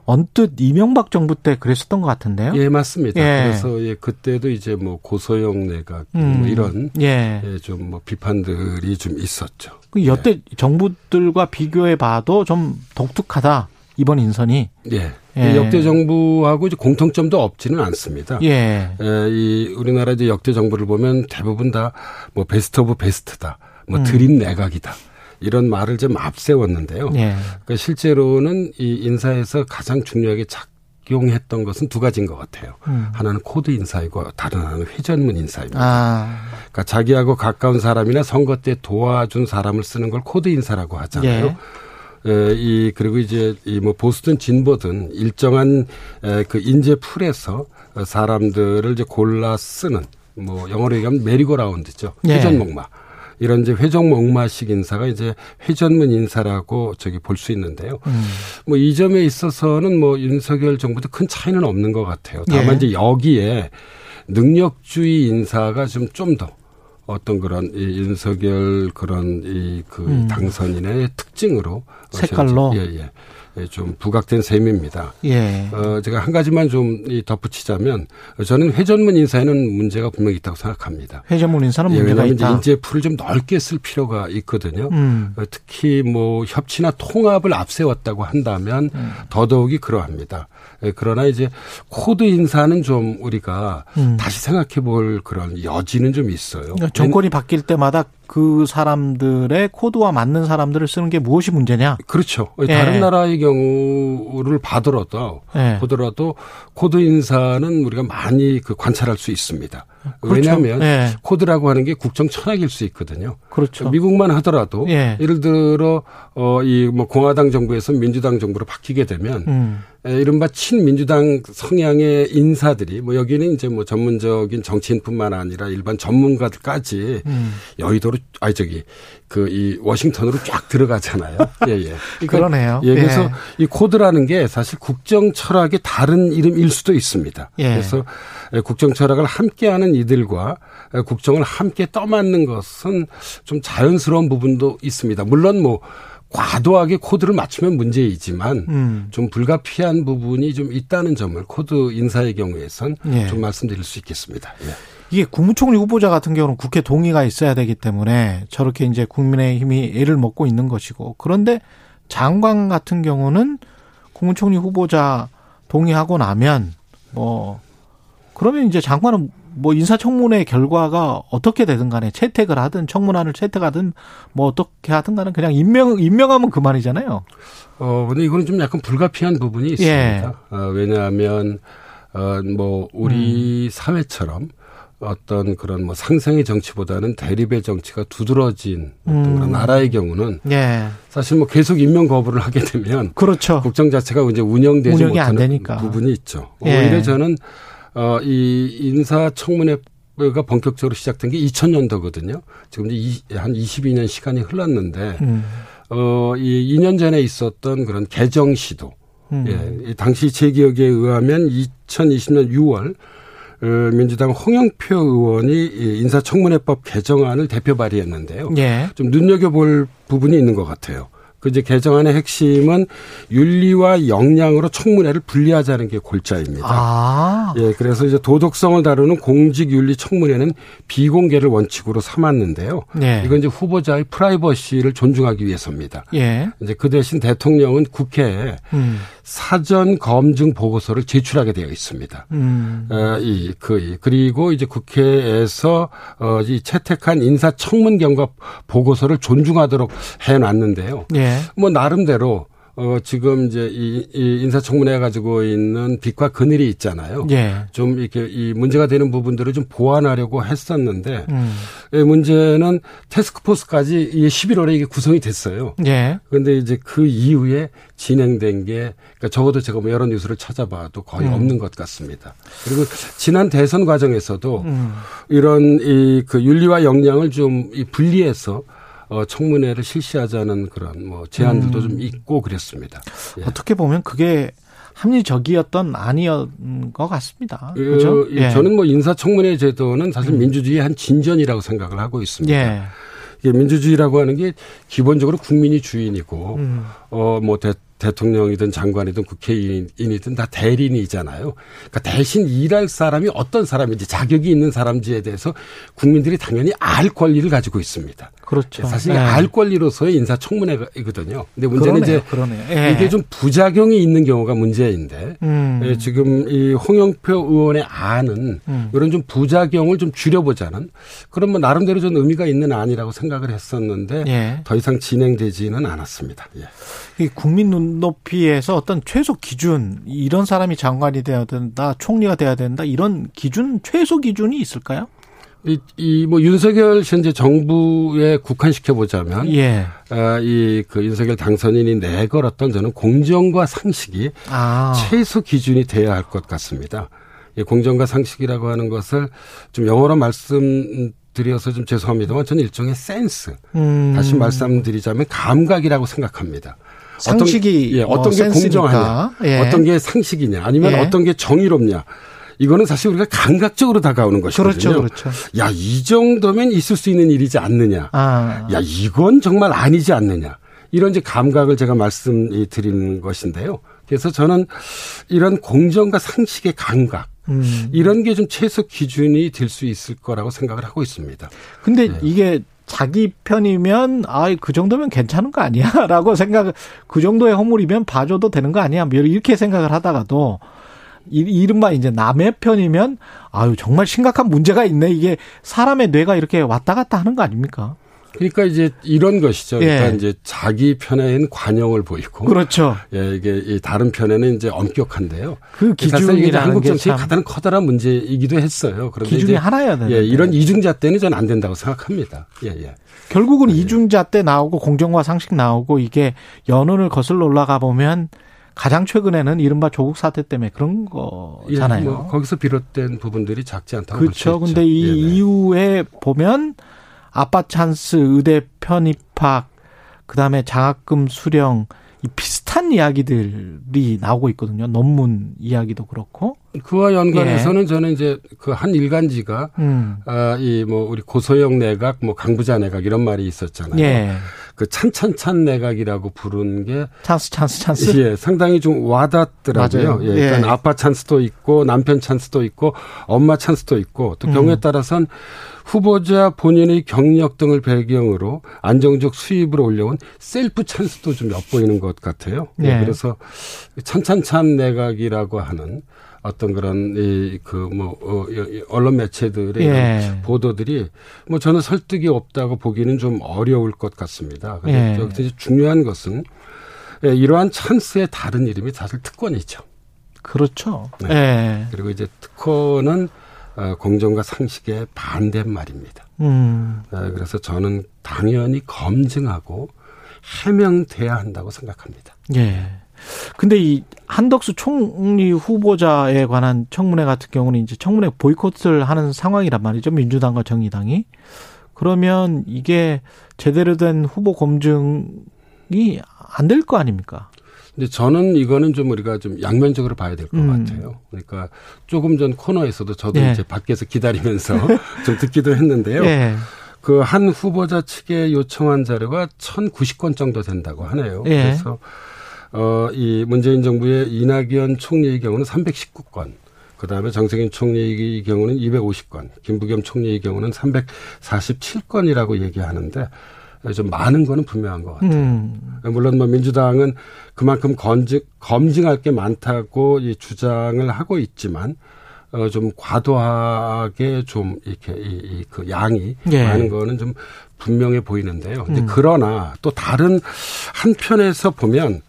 언뜻 이명박 정부 때 그랬었던 것 같은데요. 예, 맞습니다. 예. 그래서 예, 그때도 이제 뭐 고소영 내각 뭐 음. 뭐 이런 예. 예, 좀뭐 비판들이 좀 있었죠. 그 여태 예. 정부들과 비교해 봐도 좀 독특하다. 이번 인선이 예. 예. 역대 정부하고 이제 공통점도 없지는 않습니다. 예. 예. 이 우리나라 이제 역대 정부를 보면 대부분 다 뭐 best of best다. 뭐 음. dream 내각이다. 이런 말을 좀 앞세웠는데요. 예. 그러니까 실제로는 이 인사에서 가장 중요하게 작용했던 것은 두 가지인 것 같아요. 음. 하나는 코드 인사이고 다른 하나는 회전문 인사입니다. 아. 그러니까 자기하고 가까운 사람이나 선거 때 도와준 사람을 쓰는 걸 코드 인사라고 하잖아요. 예. 에, 이 그리고 이제 이 뭐 보수든 진보든 일정한 에, 그 인재 풀에서 사람들을 이제 골라 쓰는 뭐 영어로 얘기하면 메리고라운드죠. 예. 회전목마. 이런 이제 회전 목마식 인사가 이제 회전문 인사라고 저기 볼 수 있는데요. 음. 뭐이 점에 있어서는 뭐 윤석열 정부도 큰 차이는 없는 것 같아요. 다만 예. 이제 여기에 능력주의 인사가 좀 좀 더 어떤 그런 이 윤석열 그런 이그 음. 당선인의 특징으로 색깔로 예, 예. 예, 좀 부각된 셈입니다. 예. 어, 제가 한 가지만 좀 덧붙이자면 저는 회전문 인사에는 문제가 분명히 있다고 생각합니다. 회전문 인사는 예, 문제가 왜냐하면 있다. 인재 풀을 좀 넓게 쓸 필요가 있거든요. 음. 어, 특히 뭐 협치나 통합을 앞세웠다고 한다면 음. 더더욱이 그러합니다. 예, 그러나 이제 코드 인사는 좀 우리가 음. 다시 생각해 볼 그런 여지는 좀 있어요. 그러니까 정권이 바뀔 때마다 그 사람들의 코드와 맞는 사람들을 쓰는 게 무엇이 문제냐? 그렇죠. 예. 다른 나라의 경우를 봐더라도 예. 보더라도 코드 인사는 우리가 많이 그 관찰할 수 있습니다. 그렇죠. 왜냐하면 예. 코드라고 하는 게 국정 철학일 수 있거든요. 그렇죠. 미국만 하더라도 예. 예를 들어 어이 뭐 공화당 정부에서 민주당 정부로 바뀌게 되면 음. 에, 이른바 친민주당 성향의 인사들이 뭐 여기는 이제 뭐 전문적인 정치인뿐만 아니라 일반 전문가들까지 음. 여의도로 아니 저기 그 이 워싱턴으로 쫙 들어가잖아요. 예, 예. 그러니까 그러네요. 예, 그래서 예. 이 코드라는 게 사실 국정 철학의 다른 이름일 수도 있습니다. 예. 그래서 국정 철학을 함께하는 이들과 국정을 함께 떠맡는 것은 좀 자연스러운 부분도 있습니다. 물론 뭐 과도하게 코드를 맞추면 문제이지만 음. 좀 불가피한 부분이 좀 있다는 점을 코드 인사의 경우에선 예. 좀 말씀드릴 수 있겠습니다. 예. 이게 국무총리 후보자 같은 경우는 국회 동의가 있어야 되기 때문에 저렇게 이제 국민의힘이 애를 먹고 있는 것이고 그런데 장관 같은 경우는 국무총리 후보자 동의하고 나면 뭐 그러면 이제 장관은 뭐 인사청문회 결과가 어떻게 되든 간에 채택을 하든 청문안을 채택하든 뭐 어떻게 하든 간에 그냥 임명 임명하면 그만이잖아요. 어 근데 이거는 좀 약간 불가피한 부분이 있습니다. 예. 어, 왜냐하면 어뭐 우리 음. 사회처럼 어떤 그런 뭐 상생의 정치보다는 대립의 정치가 두드러진 어떤 음. 그런 나라의 경우는 예. 사실 뭐 계속 임명 거부를 하게 되면 그렇죠. 국정 자체가 이제 운영되지 못하는 되니까. 부분이 있죠. 예. 오히려 저는 어, 이 인사청문회가 본격적으로 시작된 게 2000년도거든요. 지금 이제 이- 한 22년 시간이 흘렀는데 음. 어, 이 2년 전에 있었던 그런 개정 시도. 음. 예, 이 당시 제 기억에 의하면 2020년 6월 어, 민주당 홍영표 의원이 이 인사청문회법 개정안을 대표 발의했는데요. 예. 좀 눈여겨볼 부분이 있는 것 같아요. 그 이제 개정안의 핵심은 윤리와 역량으로 청문회를 분리하자는 게 골자입니다. 아. 예, 그래서 이제 도덕성을 다루는 공직 윤리 청문회는 비공개를 원칙으로 삼았는데요. 예. 이건 이제 후보자의 프라이버시를 존중하기 위해서입니다. 예. 이제 그 대신 대통령은 국회에 음. 사전 검증 보고서를 제출하게 되어 있습니다. 음. 어, 이, 그, 이. 그리고 이제 국회에서, 어, 이 채택한 인사청문 경과 보고서를 존중하도록 해놨는데요. 예. 뭐, 나름대로, 어, 지금 이제 이, 이 인사청문회 가지고 있는 빛과 그늘이 있잖아요. 예. 좀 이렇게 이 문제가 되는 부분들을 좀 보완하려고 했었는데, 음. 예, 문제는 테스크포스까지 이 11월에 이게 구성이 됐어요. 예. 그런데 이제 그 이후에 진행된 게 그러니까 적어도 제가 뭐 여러 뉴스를 찾아봐도 거의 음. 없는 것 같습니다. 그리고 지난 대선 과정에서도 음. 이런 이 그 윤리와 역량을 좀 이 분리해서 어 청문회를 실시하자는 그런 뭐 제안들도 음. 좀 있고 그랬습니다. 예. 어떻게 보면 그게 합리적이었던 아니었던 것 같습니다. 그, 그죠? 이 저는 뭐 인사청문회 제도는 사실 민주주의의 한 진전이라고 생각을 하고 있습니다. 음. 예. 이게 민주주의라고 하는 게 기본적으로 국민이 주인이고 음. 어뭐 대통령이든 장관이든 국회의원이든 다 대리인이잖아요. 그러니까 대신 일할 사람이 어떤 사람인지 자격이 있는 사람지에 대해서 국민들이 당연히 알 권리를 가지고 있습니다. 그렇죠. 사실 예. 알 권리로서의 인사청문회이거든요. 근데 문제는 그러네요, 이제 그러네요. 예. 이게 좀 부작용이 있는 경우가 문제인데 음. 예, 지금 이 홍영표 의원의 안은 음. 이런 좀 부작용을 좀 줄여보자는 그런 뭐 나름대로 좀 의미가 있는 안이라고 생각을 했었는데 예. 더 이상 진행되지는 않았습니다. 예. 이 국민 눈 높이에서 어떤 최소 기준 이런 사람이 장관이 돼야 된다, 총리가 돼야 된다 이런 기준 최소 기준이 있을까요? 이, 이, 뭐, 윤석열 현재 정부에 국한시켜 보자면. 예. 아, 이, 그 윤석열 당선인이 내걸었던 저는 공정과 상식이 아. 최소 기준이 돼야 할 것 같습니다. 이 공정과 상식이라고 하는 것을 좀 영어로 말씀 드려서 좀 죄송합니다만 저는 일종의 센스. 음. 다시 말씀드리자면 감각이라고 생각합니다. 상식이 어떤, 예, 뭐 어떤 게. 공정하냐, 예. 어떤 게 상식이냐, 아니면 예. 어떤 게 정의롭냐. 이거는 사실 우리가 감각적으로 다가오는 것이거든요. 그렇죠, 그렇죠. 야, 이 정도면 있을 수 있는 일이지 않느냐. 아. 야, 이건 정말 아니지 않느냐. 이런 이제 감각을 제가 말씀드리는 것인데요. 그래서 저는 이런 공정과 상식의 감각, 음. 이런 게 좀 최소 기준이 될 수 있을 거라고 생각을 하고 있습니다. 근데 네. 이게 자기 편이면 아 그 정도면 괜찮은 거 아니야라고 생각 그 정도의 허물이면 봐줘도 되는 거 아니야? 뭐 이렇게 생각을 하다가도 이- 이른바 이제 남의 편이면 아유 정말 심각한 문제가 있네. 이게 사람의 뇌가 이렇게 왔다 갔다 하는 거 아닙니까? 그러니까 이제 이런 것이죠. 예. 그러니까 이제 자기 편에는 관용을 보이고. 그렇죠. 예, 이게 이 다른 편에는 이제 엄격한데요. 그 기준이라는 한국 게 정치의 참 가장 커다란 문제이기도 했어요. 그런데 기준이 이제 하나여야 되는데. 예, 이런 이중자 때는 저는 안 된다고 생각합니다. 예, 예. 결국은 이중자 때 나오고 공정과 상식 나오고 이게 연원을 거슬러 올라가 보면 가장 최근에는 이른바 조국 사태 때문에 그런 거잖아요. 예, 뭐 거기서 비롯된 부분들이 작지 않다고 그렇죠. 근데 이 예, 네. 이후에 보면 아빠 찬스, 의대 편입학, 그 다음에 장학금 수령 이 비슷한 이야기들이 나오고 있거든요. 논문 이야기도 그렇고. 그와 연관해서는 저는 이제 그 한 일간지가 예. 음. 아, 이 뭐 우리 고소영 내각, 뭐 강부자 내각 이런 말이 있었잖아요. 예. 그 찬찬찬 내각이라고 부르는 게 찬스 찬스 찬스. 예, 상당히 좀 와닿더라고요. 맞아요. 예, 일단 예. 아빠 찬스도 있고 남편 찬스도 있고 엄마 찬스도 있고 또 경우에 음. 따라선 후보자 본인의 경력 등을 배경으로 안정적 수입을 올려온 셀프 찬스도 좀 엿보이는 것 같아요. 예, 예. 그래서 찬찬찬 내각이라고 하는 어떤 그런 이 그뭐 어, 이 언론 매체들의 예. 보도들이 뭐 저는 설득이 없다고 보기는 좀 어려울 것 같습니다. 예. 여기서 이제 중요한 것은 예, 이러한 찬스의 다른 이름이 사실 특권이죠. 그렇죠. 네. 예. 그리고 이제 특권은 어, 공정과 상식에 반대말입니다. 음. 어, 그래서 저는 당연히 검증하고 해명돼야 한다고 생각합니다. 예. 근데 이 한덕수 총리 후보자에 관한 청문회 같은 경우는 이제 청문회 보이콧을 하는 상황이란 말이죠. 민주당과 정의당이. 그러면 이게 제대로 된 후보 검증이 안 될 거 아닙니까? 근데 저는 이거는 좀 우리가 좀 양면적으로 봐야 될것 음. 같아요. 그러니까 조금 전 코너에서도 저도 예. 이제 밖에서 기다리면서 좀 듣기도 했는데요. 예. 그한 후보자 측에 요청한 자료가 1,090건 정도 된다고 하네요. 예. 그래서 어, 이 문재인 정부의 이낙연 총리의 경우는 319건, 그 다음에 정세균 총리의 경우는 250건, 김부겸 총리의 경우는 347건이라고 얘기하는데 좀 많은 거는 분명한 것 같아요. 음. 물론 뭐 민주당은 그만큼 검증, 검증할 게 많다고 이 주장을 하고 있지만 어, 좀 과도하게 좀 이렇게 이, 이, 그 양이 예. 많은 거는 좀 분명해 보이는데요. 음. 그러나 또 다른 한편에서 보면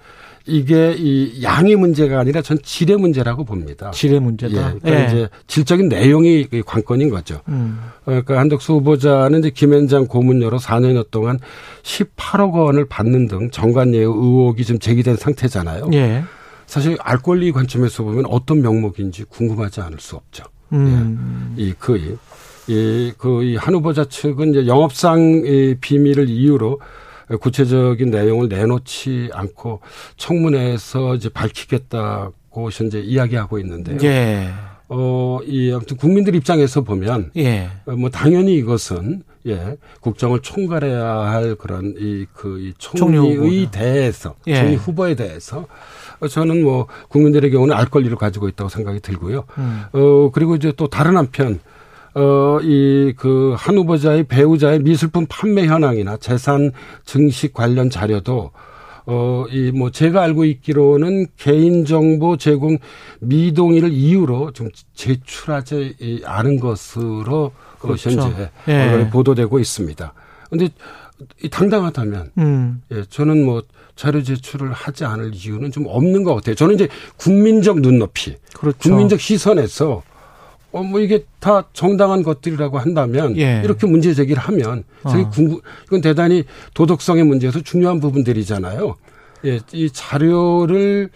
이게 이 양의 문제가 아니라 전 질의 문제라고 봅니다. 질의 문제다. 예, 그러니까 예. 이제 질적인 내용이 그 관건인 거죠. 음. 그러니까 한덕수 후보자는 이제 김앤장 고문료로 4년여 동안 18억 원을 받는 등 정관예우 의혹이 좀 제기된 상태잖아요. 예. 사실 알 권리 관점에서 보면 어떤 명목인지 궁금하지 않을 수 없죠. 음. 이 거의 이그 이 한 후보자 측은 이제 영업상 이 비밀을 이유로 구체적인 내용을 내놓지 않고 청문회에서 이제 밝히겠다고 현재 이야기하고 있는데요. 예. 어, 이 아무튼 국민들 입장에서 보면 예. 어, 뭐 당연히 이것은 예 국정을 총괄해야 할 그런 이그 총리 총리의 후보다. 대해서 예. 총리 후보에 대해서 어, 저는 뭐 국민들의 경우는 알 권리를 가지고 있다고 생각이 들고요. 음. 어 그리고 이제 또 다른 한편 어 이 그 한 후보자의 배우자의 미술품 판매 현황이나 재산 증식 관련 자료도 어, 이, 뭐, 제가 알고 있기로는 개인정보 제공 미동의를 이유로 좀 제출하지 이- 않은 것으로 어, 그렇죠. 현재 예. 보도되고 있습니다. 근데 이 당당하다면, 음. 예, 저는 뭐, 자료 제출을 하지 않을 이유는 좀 없는 것 같아요. 저는 이제 국민적 눈높이, 그렇죠. 국민적 시선에서 어, 뭐 이게 다 정당한 것들이라고 한다면 예. 이렇게 문제 제기를 하면 저기 어. 궁금, 이건 대단히 도덕성의 문제에서 중요한 부분들이잖아요. 예, 이 자료를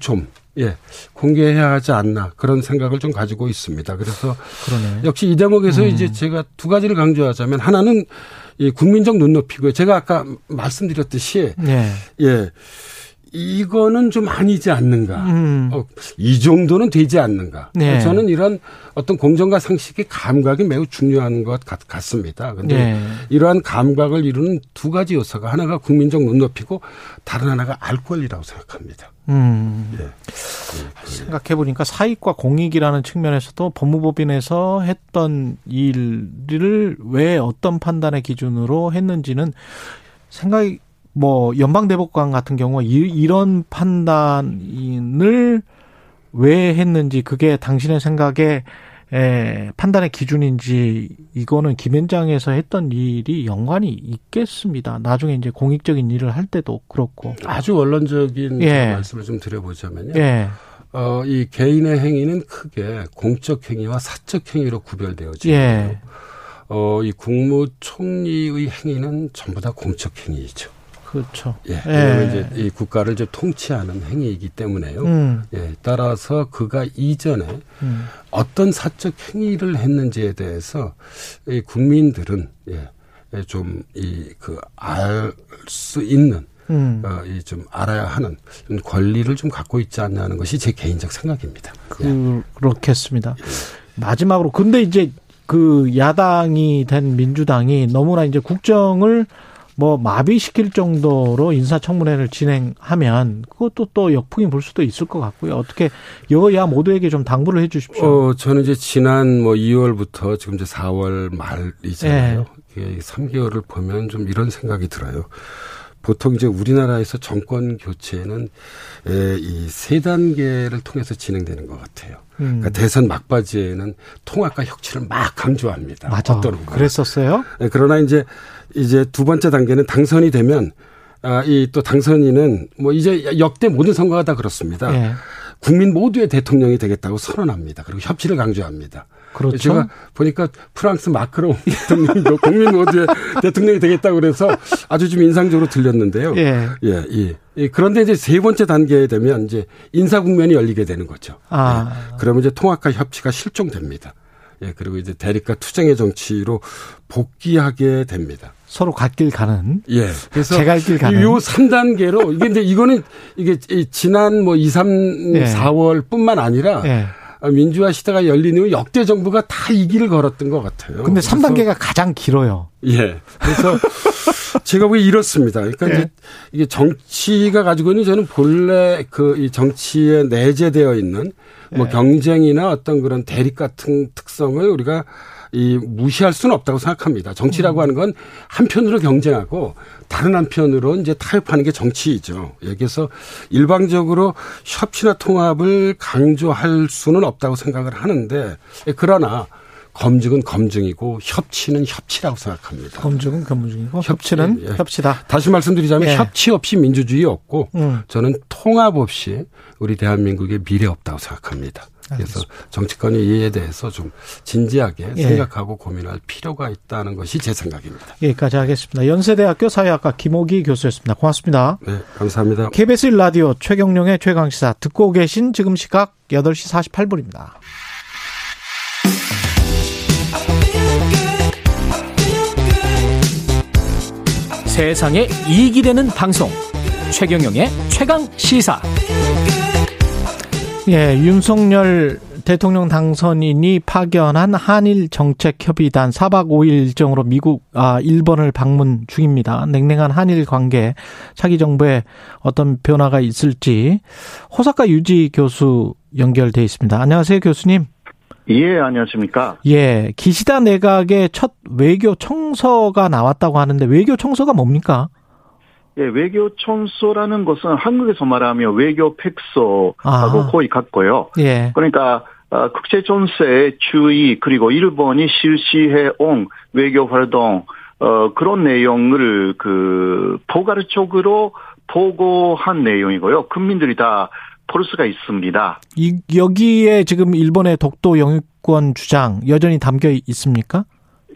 좀 예, 공개해야 하지 않나 그런 생각을 좀 가지고 있습니다. 그래서 그러네. 역시 이 대목에서 음. 이제 제가 두 가지를 강조하자면 하나는 이 국민적 눈높이고요. 제가 아까 말씀드렸듯이 예. 예. 이거는 좀 아니지 않는가. 음. 어, 이 정도는 되지 않는가. 네. 저는 이런 어떤 공정과 상식의 감각이 매우 중요한 것 같, 같습니다. 근데 네. 이러한 감각을 이루는 두 가지 요소가 하나가 국민적 눈높이고 다른 하나가 알 권리라고 생각합니다. 음. 예. 생각해 보니까 사익과 공익이라는 측면에서도 법무법인에서 했던 일을 왜 어떤 판단의 기준으로 했는지는 생각이 뭐 연방 대법관 같은 경우 이, 이런 판단을 왜 했는지 그게 당신의 생각에 에, 판단의 기준인지 이거는 김현장에서 했던 일이 연관이 있겠습니다. 나중에 이제 공익적인 일을 할 때도 그렇고. 아주 원론적인 예. 말씀을 좀 드려보자면요. 예. 어, 이 개인의 행위는 크게 공적 행위와 사적 행위로 구별되어지고요. 예. 어, 이 국무총리의 행위는 전부 다 공적 행위이죠. 그렇죠. 예. 예. 이제 이 국가를 이제 통치하는 행위이기 때문에요. 음. 예. 따라서 그가 이전에 음. 어떤 사적 행위를 했는지에 대해서 이 국민들은 예. 좀 이 그 알 수 있는 음. 어, 이좀 알아야 하는 권리를 좀 갖고 있지 않냐는 것이 제 개인적 생각입니다. 예. 그, 그렇겠습니다. 마지막으로 근데 이제 그 야당이 된 민주당이 너무나 이제 국정을 뭐 마비시킬 정도로 인사청문회를 진행하면 그것도 또 역풍이 불 수도 있을 것 같고요. 어떻게 여야 모두에게 좀 당부를 해 주십시오. 어, 저는 이제 지난 뭐 2월부터 지금 이제 4월 말이잖아요. 이게 3개월을 보면 좀 이런 생각이 들어요. 보통 이제 우리나라에서 정권 교체는 에, 이세 단계를 통해서 진행되는 것 같아요. 음. 그러니까 대선 막바지에는 통합과 혁신을 막 강조합니다. 맞아. 어떤. 그랬었어요? 네, 그러나 이제 이제 두 번째 단계는 당선이 되면 아, 이 또 당선인은 뭐 이제 역대 모든 선거가 다 그렇습니다. 예. 국민 모두의 대통령이 되겠다고 선언합니다. 그리고 협치를 강조합니다. 그렇죠. 제가 보니까 프랑스 마크롱 대통령도 국민 모두의 대통령이 되겠다고 그래서 아주 좀 인상적으로 들렸는데요. 예. 예, 예. 예, 그런데 이제 세 번째 단계에 되면 이제 인사 국면이 열리게 되는 거죠. 아. 예. 그러면 이제 통합과 협치가 실종됩니다. 예, 그리고 이제 대립과 투쟁의 정치로 복귀하게 됩니다. 서로 갓길 가는. 예. 그래서 제갈 길 가는. 요 3단계로 이게 근데 이거는 이게 이 지난 뭐 2, 3, 예. 4월 뿐만 아니라 예. 민주화 시대가 열린 이후 역대 정부가 다 이 길을 걸었던 것 같아요. 근데 그래서 3단계가 가장 길어요. 예. 그래서 제가 보기 이렇습니다. 그러니까 예. 이제 이게 정치가 가지고 있는 저는 본래 그 이 정치에 내재되어 있는 뭐 예. 경쟁이나 어떤 그런 대립 같은 특성을 우리가 이 무시할 수는 없다고 생각합니다. 정치라고 음. 하는 건 한편으로 경쟁하고 다른 한편으로 이제 타협하는 게 정치이죠. 여기서 일방적으로 협치나 통합을 강조할 수는 없다고 생각을 하는데 그러나 검증은 검증이고 협치는 협치라고 생각합니다. 검증은 검증이고 협치는 예, 예. 협치다. 다시 말씀드리자면 예. 협치 없이 민주주의 없고 음. 저는 통합 없이 우리 대한민국의 미래 없다고 생각합니다. 그래서 정치권이 이에 대해서 좀 진지하게 예. 생각하고 고민할 필요가 있다는 것이 제 생각입니다. 여기까지 하겠습니다. 연세대학교 사회학과 김호기 교수였습니다. 고맙습니다. 네, 감사합니다. KBS 1라디오 최경룡의 최강시사 듣고 계신 지금 시각 8시 48분입니다. 세상에 이익이 되는 방송 최경영의 최강 시사 예, 윤석열 대통령 당선인이 파견한 한일 정책 협의단 4박 5일 일정으로 미국, 아, 일본을 방문 중입니다. 냉랭한 한일 관계, 차기 정부에 어떤 변화가 있을지 호사카 유지 교수 연결돼 있습니다. 안녕하세요, 교수님. 예, 안녕하십니까. 예, 기시다 내각의 첫 외교 청서가 나왔다고 하는데 외교 청서가 뭡니까? 예, 외교 청소라는 것은 한국에서 말하면 외교 팩소하고 아. 거의 같고요. 예. 그러니까 어, 국제 정세의 주의 그리고 일본이 실시해 온 외교 활동 어, 그런 내용을 그 포괄 적으로 보고한 내용이고요. 국민들이 다 볼 수가 있습니다. 이, 여기에 지금 일본의 독도 영유권 주장 여전히 담겨 있습니까?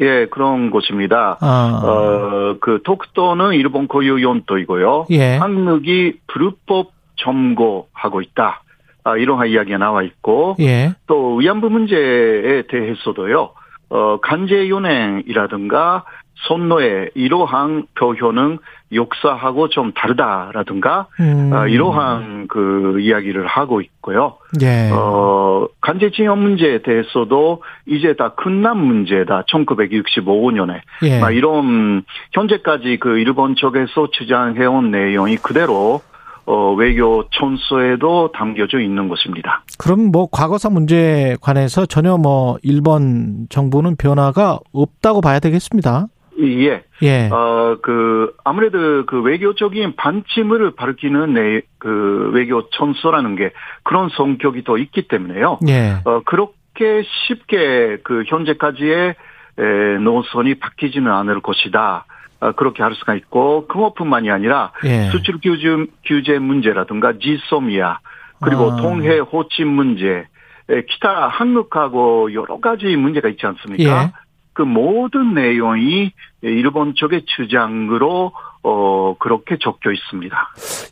예, 그런 것입니다. 아. 어, 그 독도는 일본 고유 연도이고요. 예. 한국이 불법 점거하고 있다. 아, 이러한 이야기가 나와 있고 예. 또 위안부 문제에 대해서도요. 어, 간제 연행이라든가 선노의 이러한 표현은 역사하고 좀 다르다라든가 음. 아, 이러한 그 이야기를 하고 있고요. 예. 어, 간제징용 문제에 대해서도 이제 다 끝난 문제다. 1965년에. 예. 막 이런 현재까지 그 일본 쪽에서 주장해온 내용이 그대로 어, 외교 촌서에도 담겨져 있는 것입니다. 그럼 뭐 과거사 문제에 관해서 전혀 뭐 일본 정부는 변화가 없다고 봐야 되겠습니다. 예. 예. 어, 그, 아무래도 그 외교적인 반침을 밝히는 내, 그 외교 촌서라는 게 그런 성격이 더 있기 때문에요. 예. 어, 그렇게 쉽게 그 현재까지의 에, 노선이 바뀌지는 않을 것이다. 어, 그렇게 할 수가 있고, 그것뿐만이 아니라 예. 수출 규제, 규제 문제라든가 지소미아, 그리고 아. 동해 호칭 문제, 에, 기타 한국하고 여러 가지 문제가 있지 않습니까? 예. 그 모든 내용이 일본 쪽의 주장으로 어 그렇게 적혀 있습니다.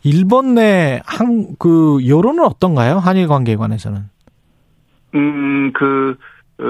일본 내 한 그 여론은 어떤가요? 한일 관계에 관해서는. 음그 어,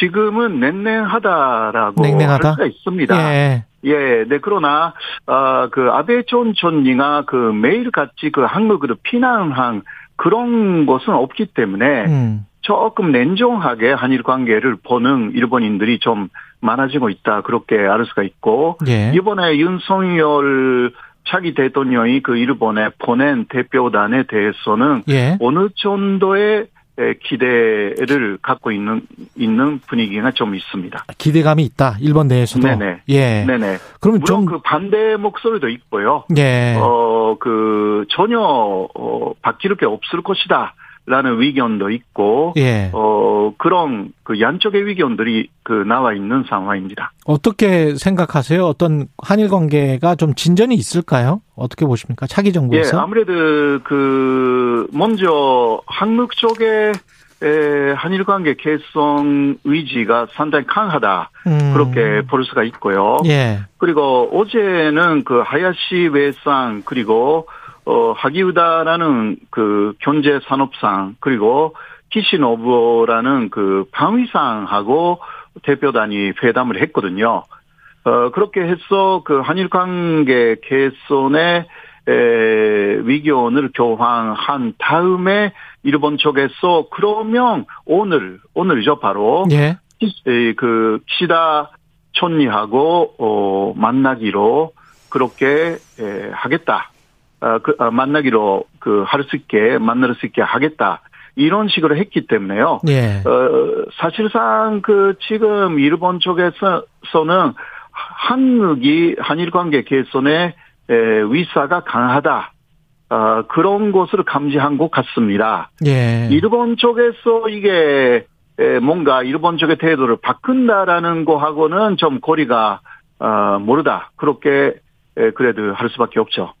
지금은 냉랭하다라고 냉랭하다? 할 수가 있습니다. 예. 예, 네, 그러나, 아, 그, 아베 전 총리가 그 매일같이 그 한국으로 피난한 그런 것은 없기 때문에 음. 조금 냉정하게 한일 관계를 보는 일본인들이 좀 많아지고 있다. 그렇게 알 수가 있고, 예. 이번에 윤석열 차기 대통령이 그 일본에 보낸 대표단에 대해서는 예. 어느 정도의 에, 기대를 갖고 있는 있는 분위기가 좀 있습니다. 기대감이 있다. 일본 내에서도. 네네. 예. 네네. 그러면 물론 좀그 반대 목소리도 있고요. 예. 어, 그, 전혀, 어, 바뀔 게 없을 것이다. 라는 의견도 있고, 예. 어, 그런 그 양쪽의 의견들이 그 나와 있는 상황입니다. 어떻게 생각하세요? 어떤 한일 관계가 좀 진전이 있을까요? 어떻게 보십니까? 차기 예, 정부에서? 아무래도 그, 먼저 한국 쪽에 에, 한일 관계 개선 의지가 상당히 강하다. 음. 그렇게 볼 수가 있고요. 예. 그리고 어제는 그 하야시 외상 그리고 어 하기우다라는 그 경제 산업상 그리고 키시노부라는 그 방위상하고 대표단이 회담을 했거든요. 어 그렇게 해서 그 한일 관계 개선에 에, 위기원을 교환한 다음에 일본 쪽에서 그러면 오늘 오늘이죠 바로 예. 에, 그 키시다 촌리하고 어, 만나기로 그렇게 에, 하겠다. 아, 그, 아, 만나기로 그 할 수 있게 만날 수 있게 하겠다. 이런 식으로 했기 때문에요. 예. 어, 사실상 그 지금 일본 쪽에서는 한국이 한일 관계 개선에 에, 위사가 강하다. 아, 그런 것을 감지한 것 같습니다. 예. 일본 쪽에서 이게 에, 뭔가 일본 쪽의 태도를 바꾼다라는 거하고는 좀 거리가 아, 모르다. 그렇게 에, 그래도 할 수밖에 없죠.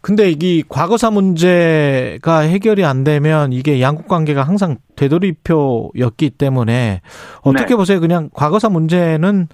근데 이 과거사 문제가 해결이 안 되면 이게 양국 관계가 항상 되돌이표였기 때문에 어떻게 네. 보세요? 그냥 과거사 문제는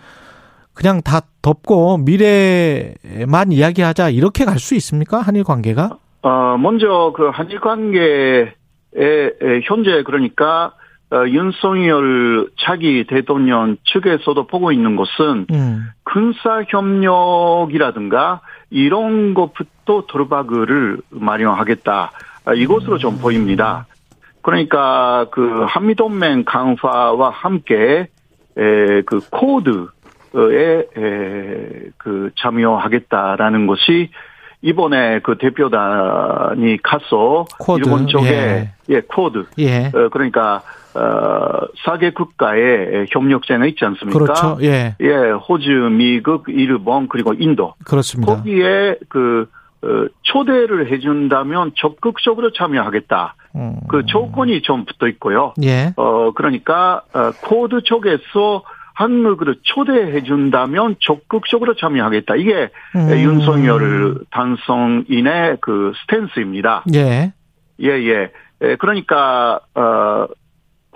그냥 다 덮고 미래만 이야기하자 이렇게 갈 수 있습니까? 한일 관계가? 어, 먼저 그 한일 관계에 에, 현재 그러니까 어, 윤석열 차기 대통령 측에서도 보고 있는 것은 음. 군사 협력이라든가 이런 것부터 도르바그를 마련하겠다 아, 이것으로 좀 보입니다. 그러니까 그 한미 동맹 강화와 함께 에, 그 쿼드에 에, 그 참여하겠다라는 것이 이번에 그 대표단이 가서 쿼드, 일본 쪽에 예. 예, 쿼드 예. 어, 그러니까 어, 사개 국가의 협력체가 있지 않습니까? 그렇죠. 예. 예, 호주, 미국, 일본 그리고 인도 그렇습니다. 거기에 그 어, 초대를 해준다면 적극적으로 참여하겠다. 음. 그 조건이 좀 붙어 있고요. 예. 어 그러니까 어, 쿼드 쪽에서 한국을 초대해 준다면 적극적으로 참여하겠다. 이게 음. 윤석열 당선인의 그 스탠스입니다. 예. 예, 예. 에, 그러니까, 어,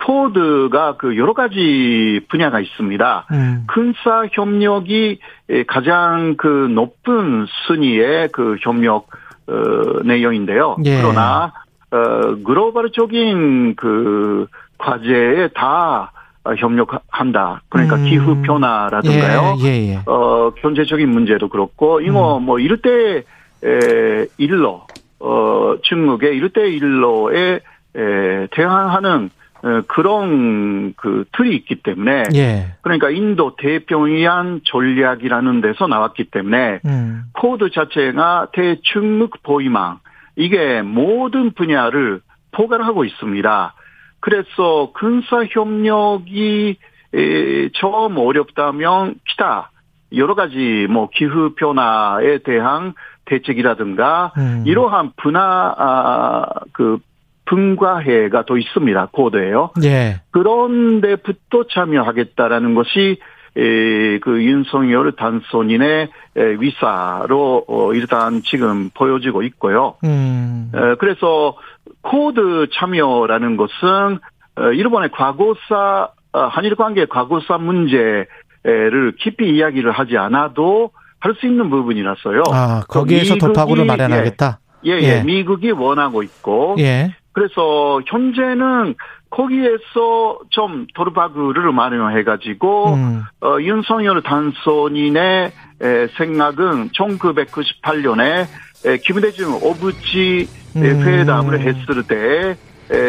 코드가 그 여러 가지 분야가 있습니다. 음. 군사 협력이 에, 가장 그 높은 순위의 그 협력, 어, 내용인데요. 예. 그러나, 어, 글로벌적인 그 과제에 다 협력한다. 그러니까 음. 기후 변화라든가요. 예, 예, 예. 어, 경제적인 문제도 그렇고, 이거 뭐, 일대, 에, 일로, 어, 중국의 일대일로에, 에, 대항하는, 어, 그런 그 틀이 있기 때문에, 예. 그러니까 인도 태평양 전략이라는 데서 나왔기 때문에, 음. 쿼드 자체가 대중국 포위망, 이게 모든 분야를 포괄하고 있습니다. 그래서 군사 협력이 에, 처음 어렵다면 기타 여러 가지 뭐 기후 변화에 대한 대책이라든가 음. 이러한 분화 아, 그 분과해가 더 있습니다 코드에요. 예. 그런 데부터 참여하겠다라는 것이 에, 그 윤석열 단선인의 에, 위사로 어, 일단 지금 보여지고 있고요. 음. 에, 그래서 쿼드 참여라는 것은 어, 일본의 과거사 어, 한일 관계 과거사 문제를 깊이 이야기를 하지 않아도 할 수 있는 부분이라서요. 아, 거기에서 돌파구를 마련하겠다. 예, 예, 예. 미국이 원하고 있고 예. 그래서 현재는 거기에서 좀 돌파구를 마련해가지고 음. 어, 윤석열 당선인의 에, 생각은 1998년에 에, 김대중 오부지 에, 음. 회담을 했을 때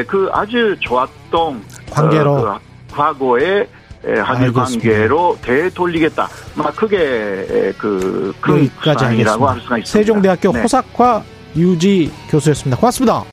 그 아주 좋았던 관계로. 어, 그 과거의 에, 한일. 관계로 되돌리겠다. 막 크게 에, 그큰 구상이라고 할. 수가 있습니다. 세종대학교 네. 호사과 유지 교수였습니다. 고맙습니다.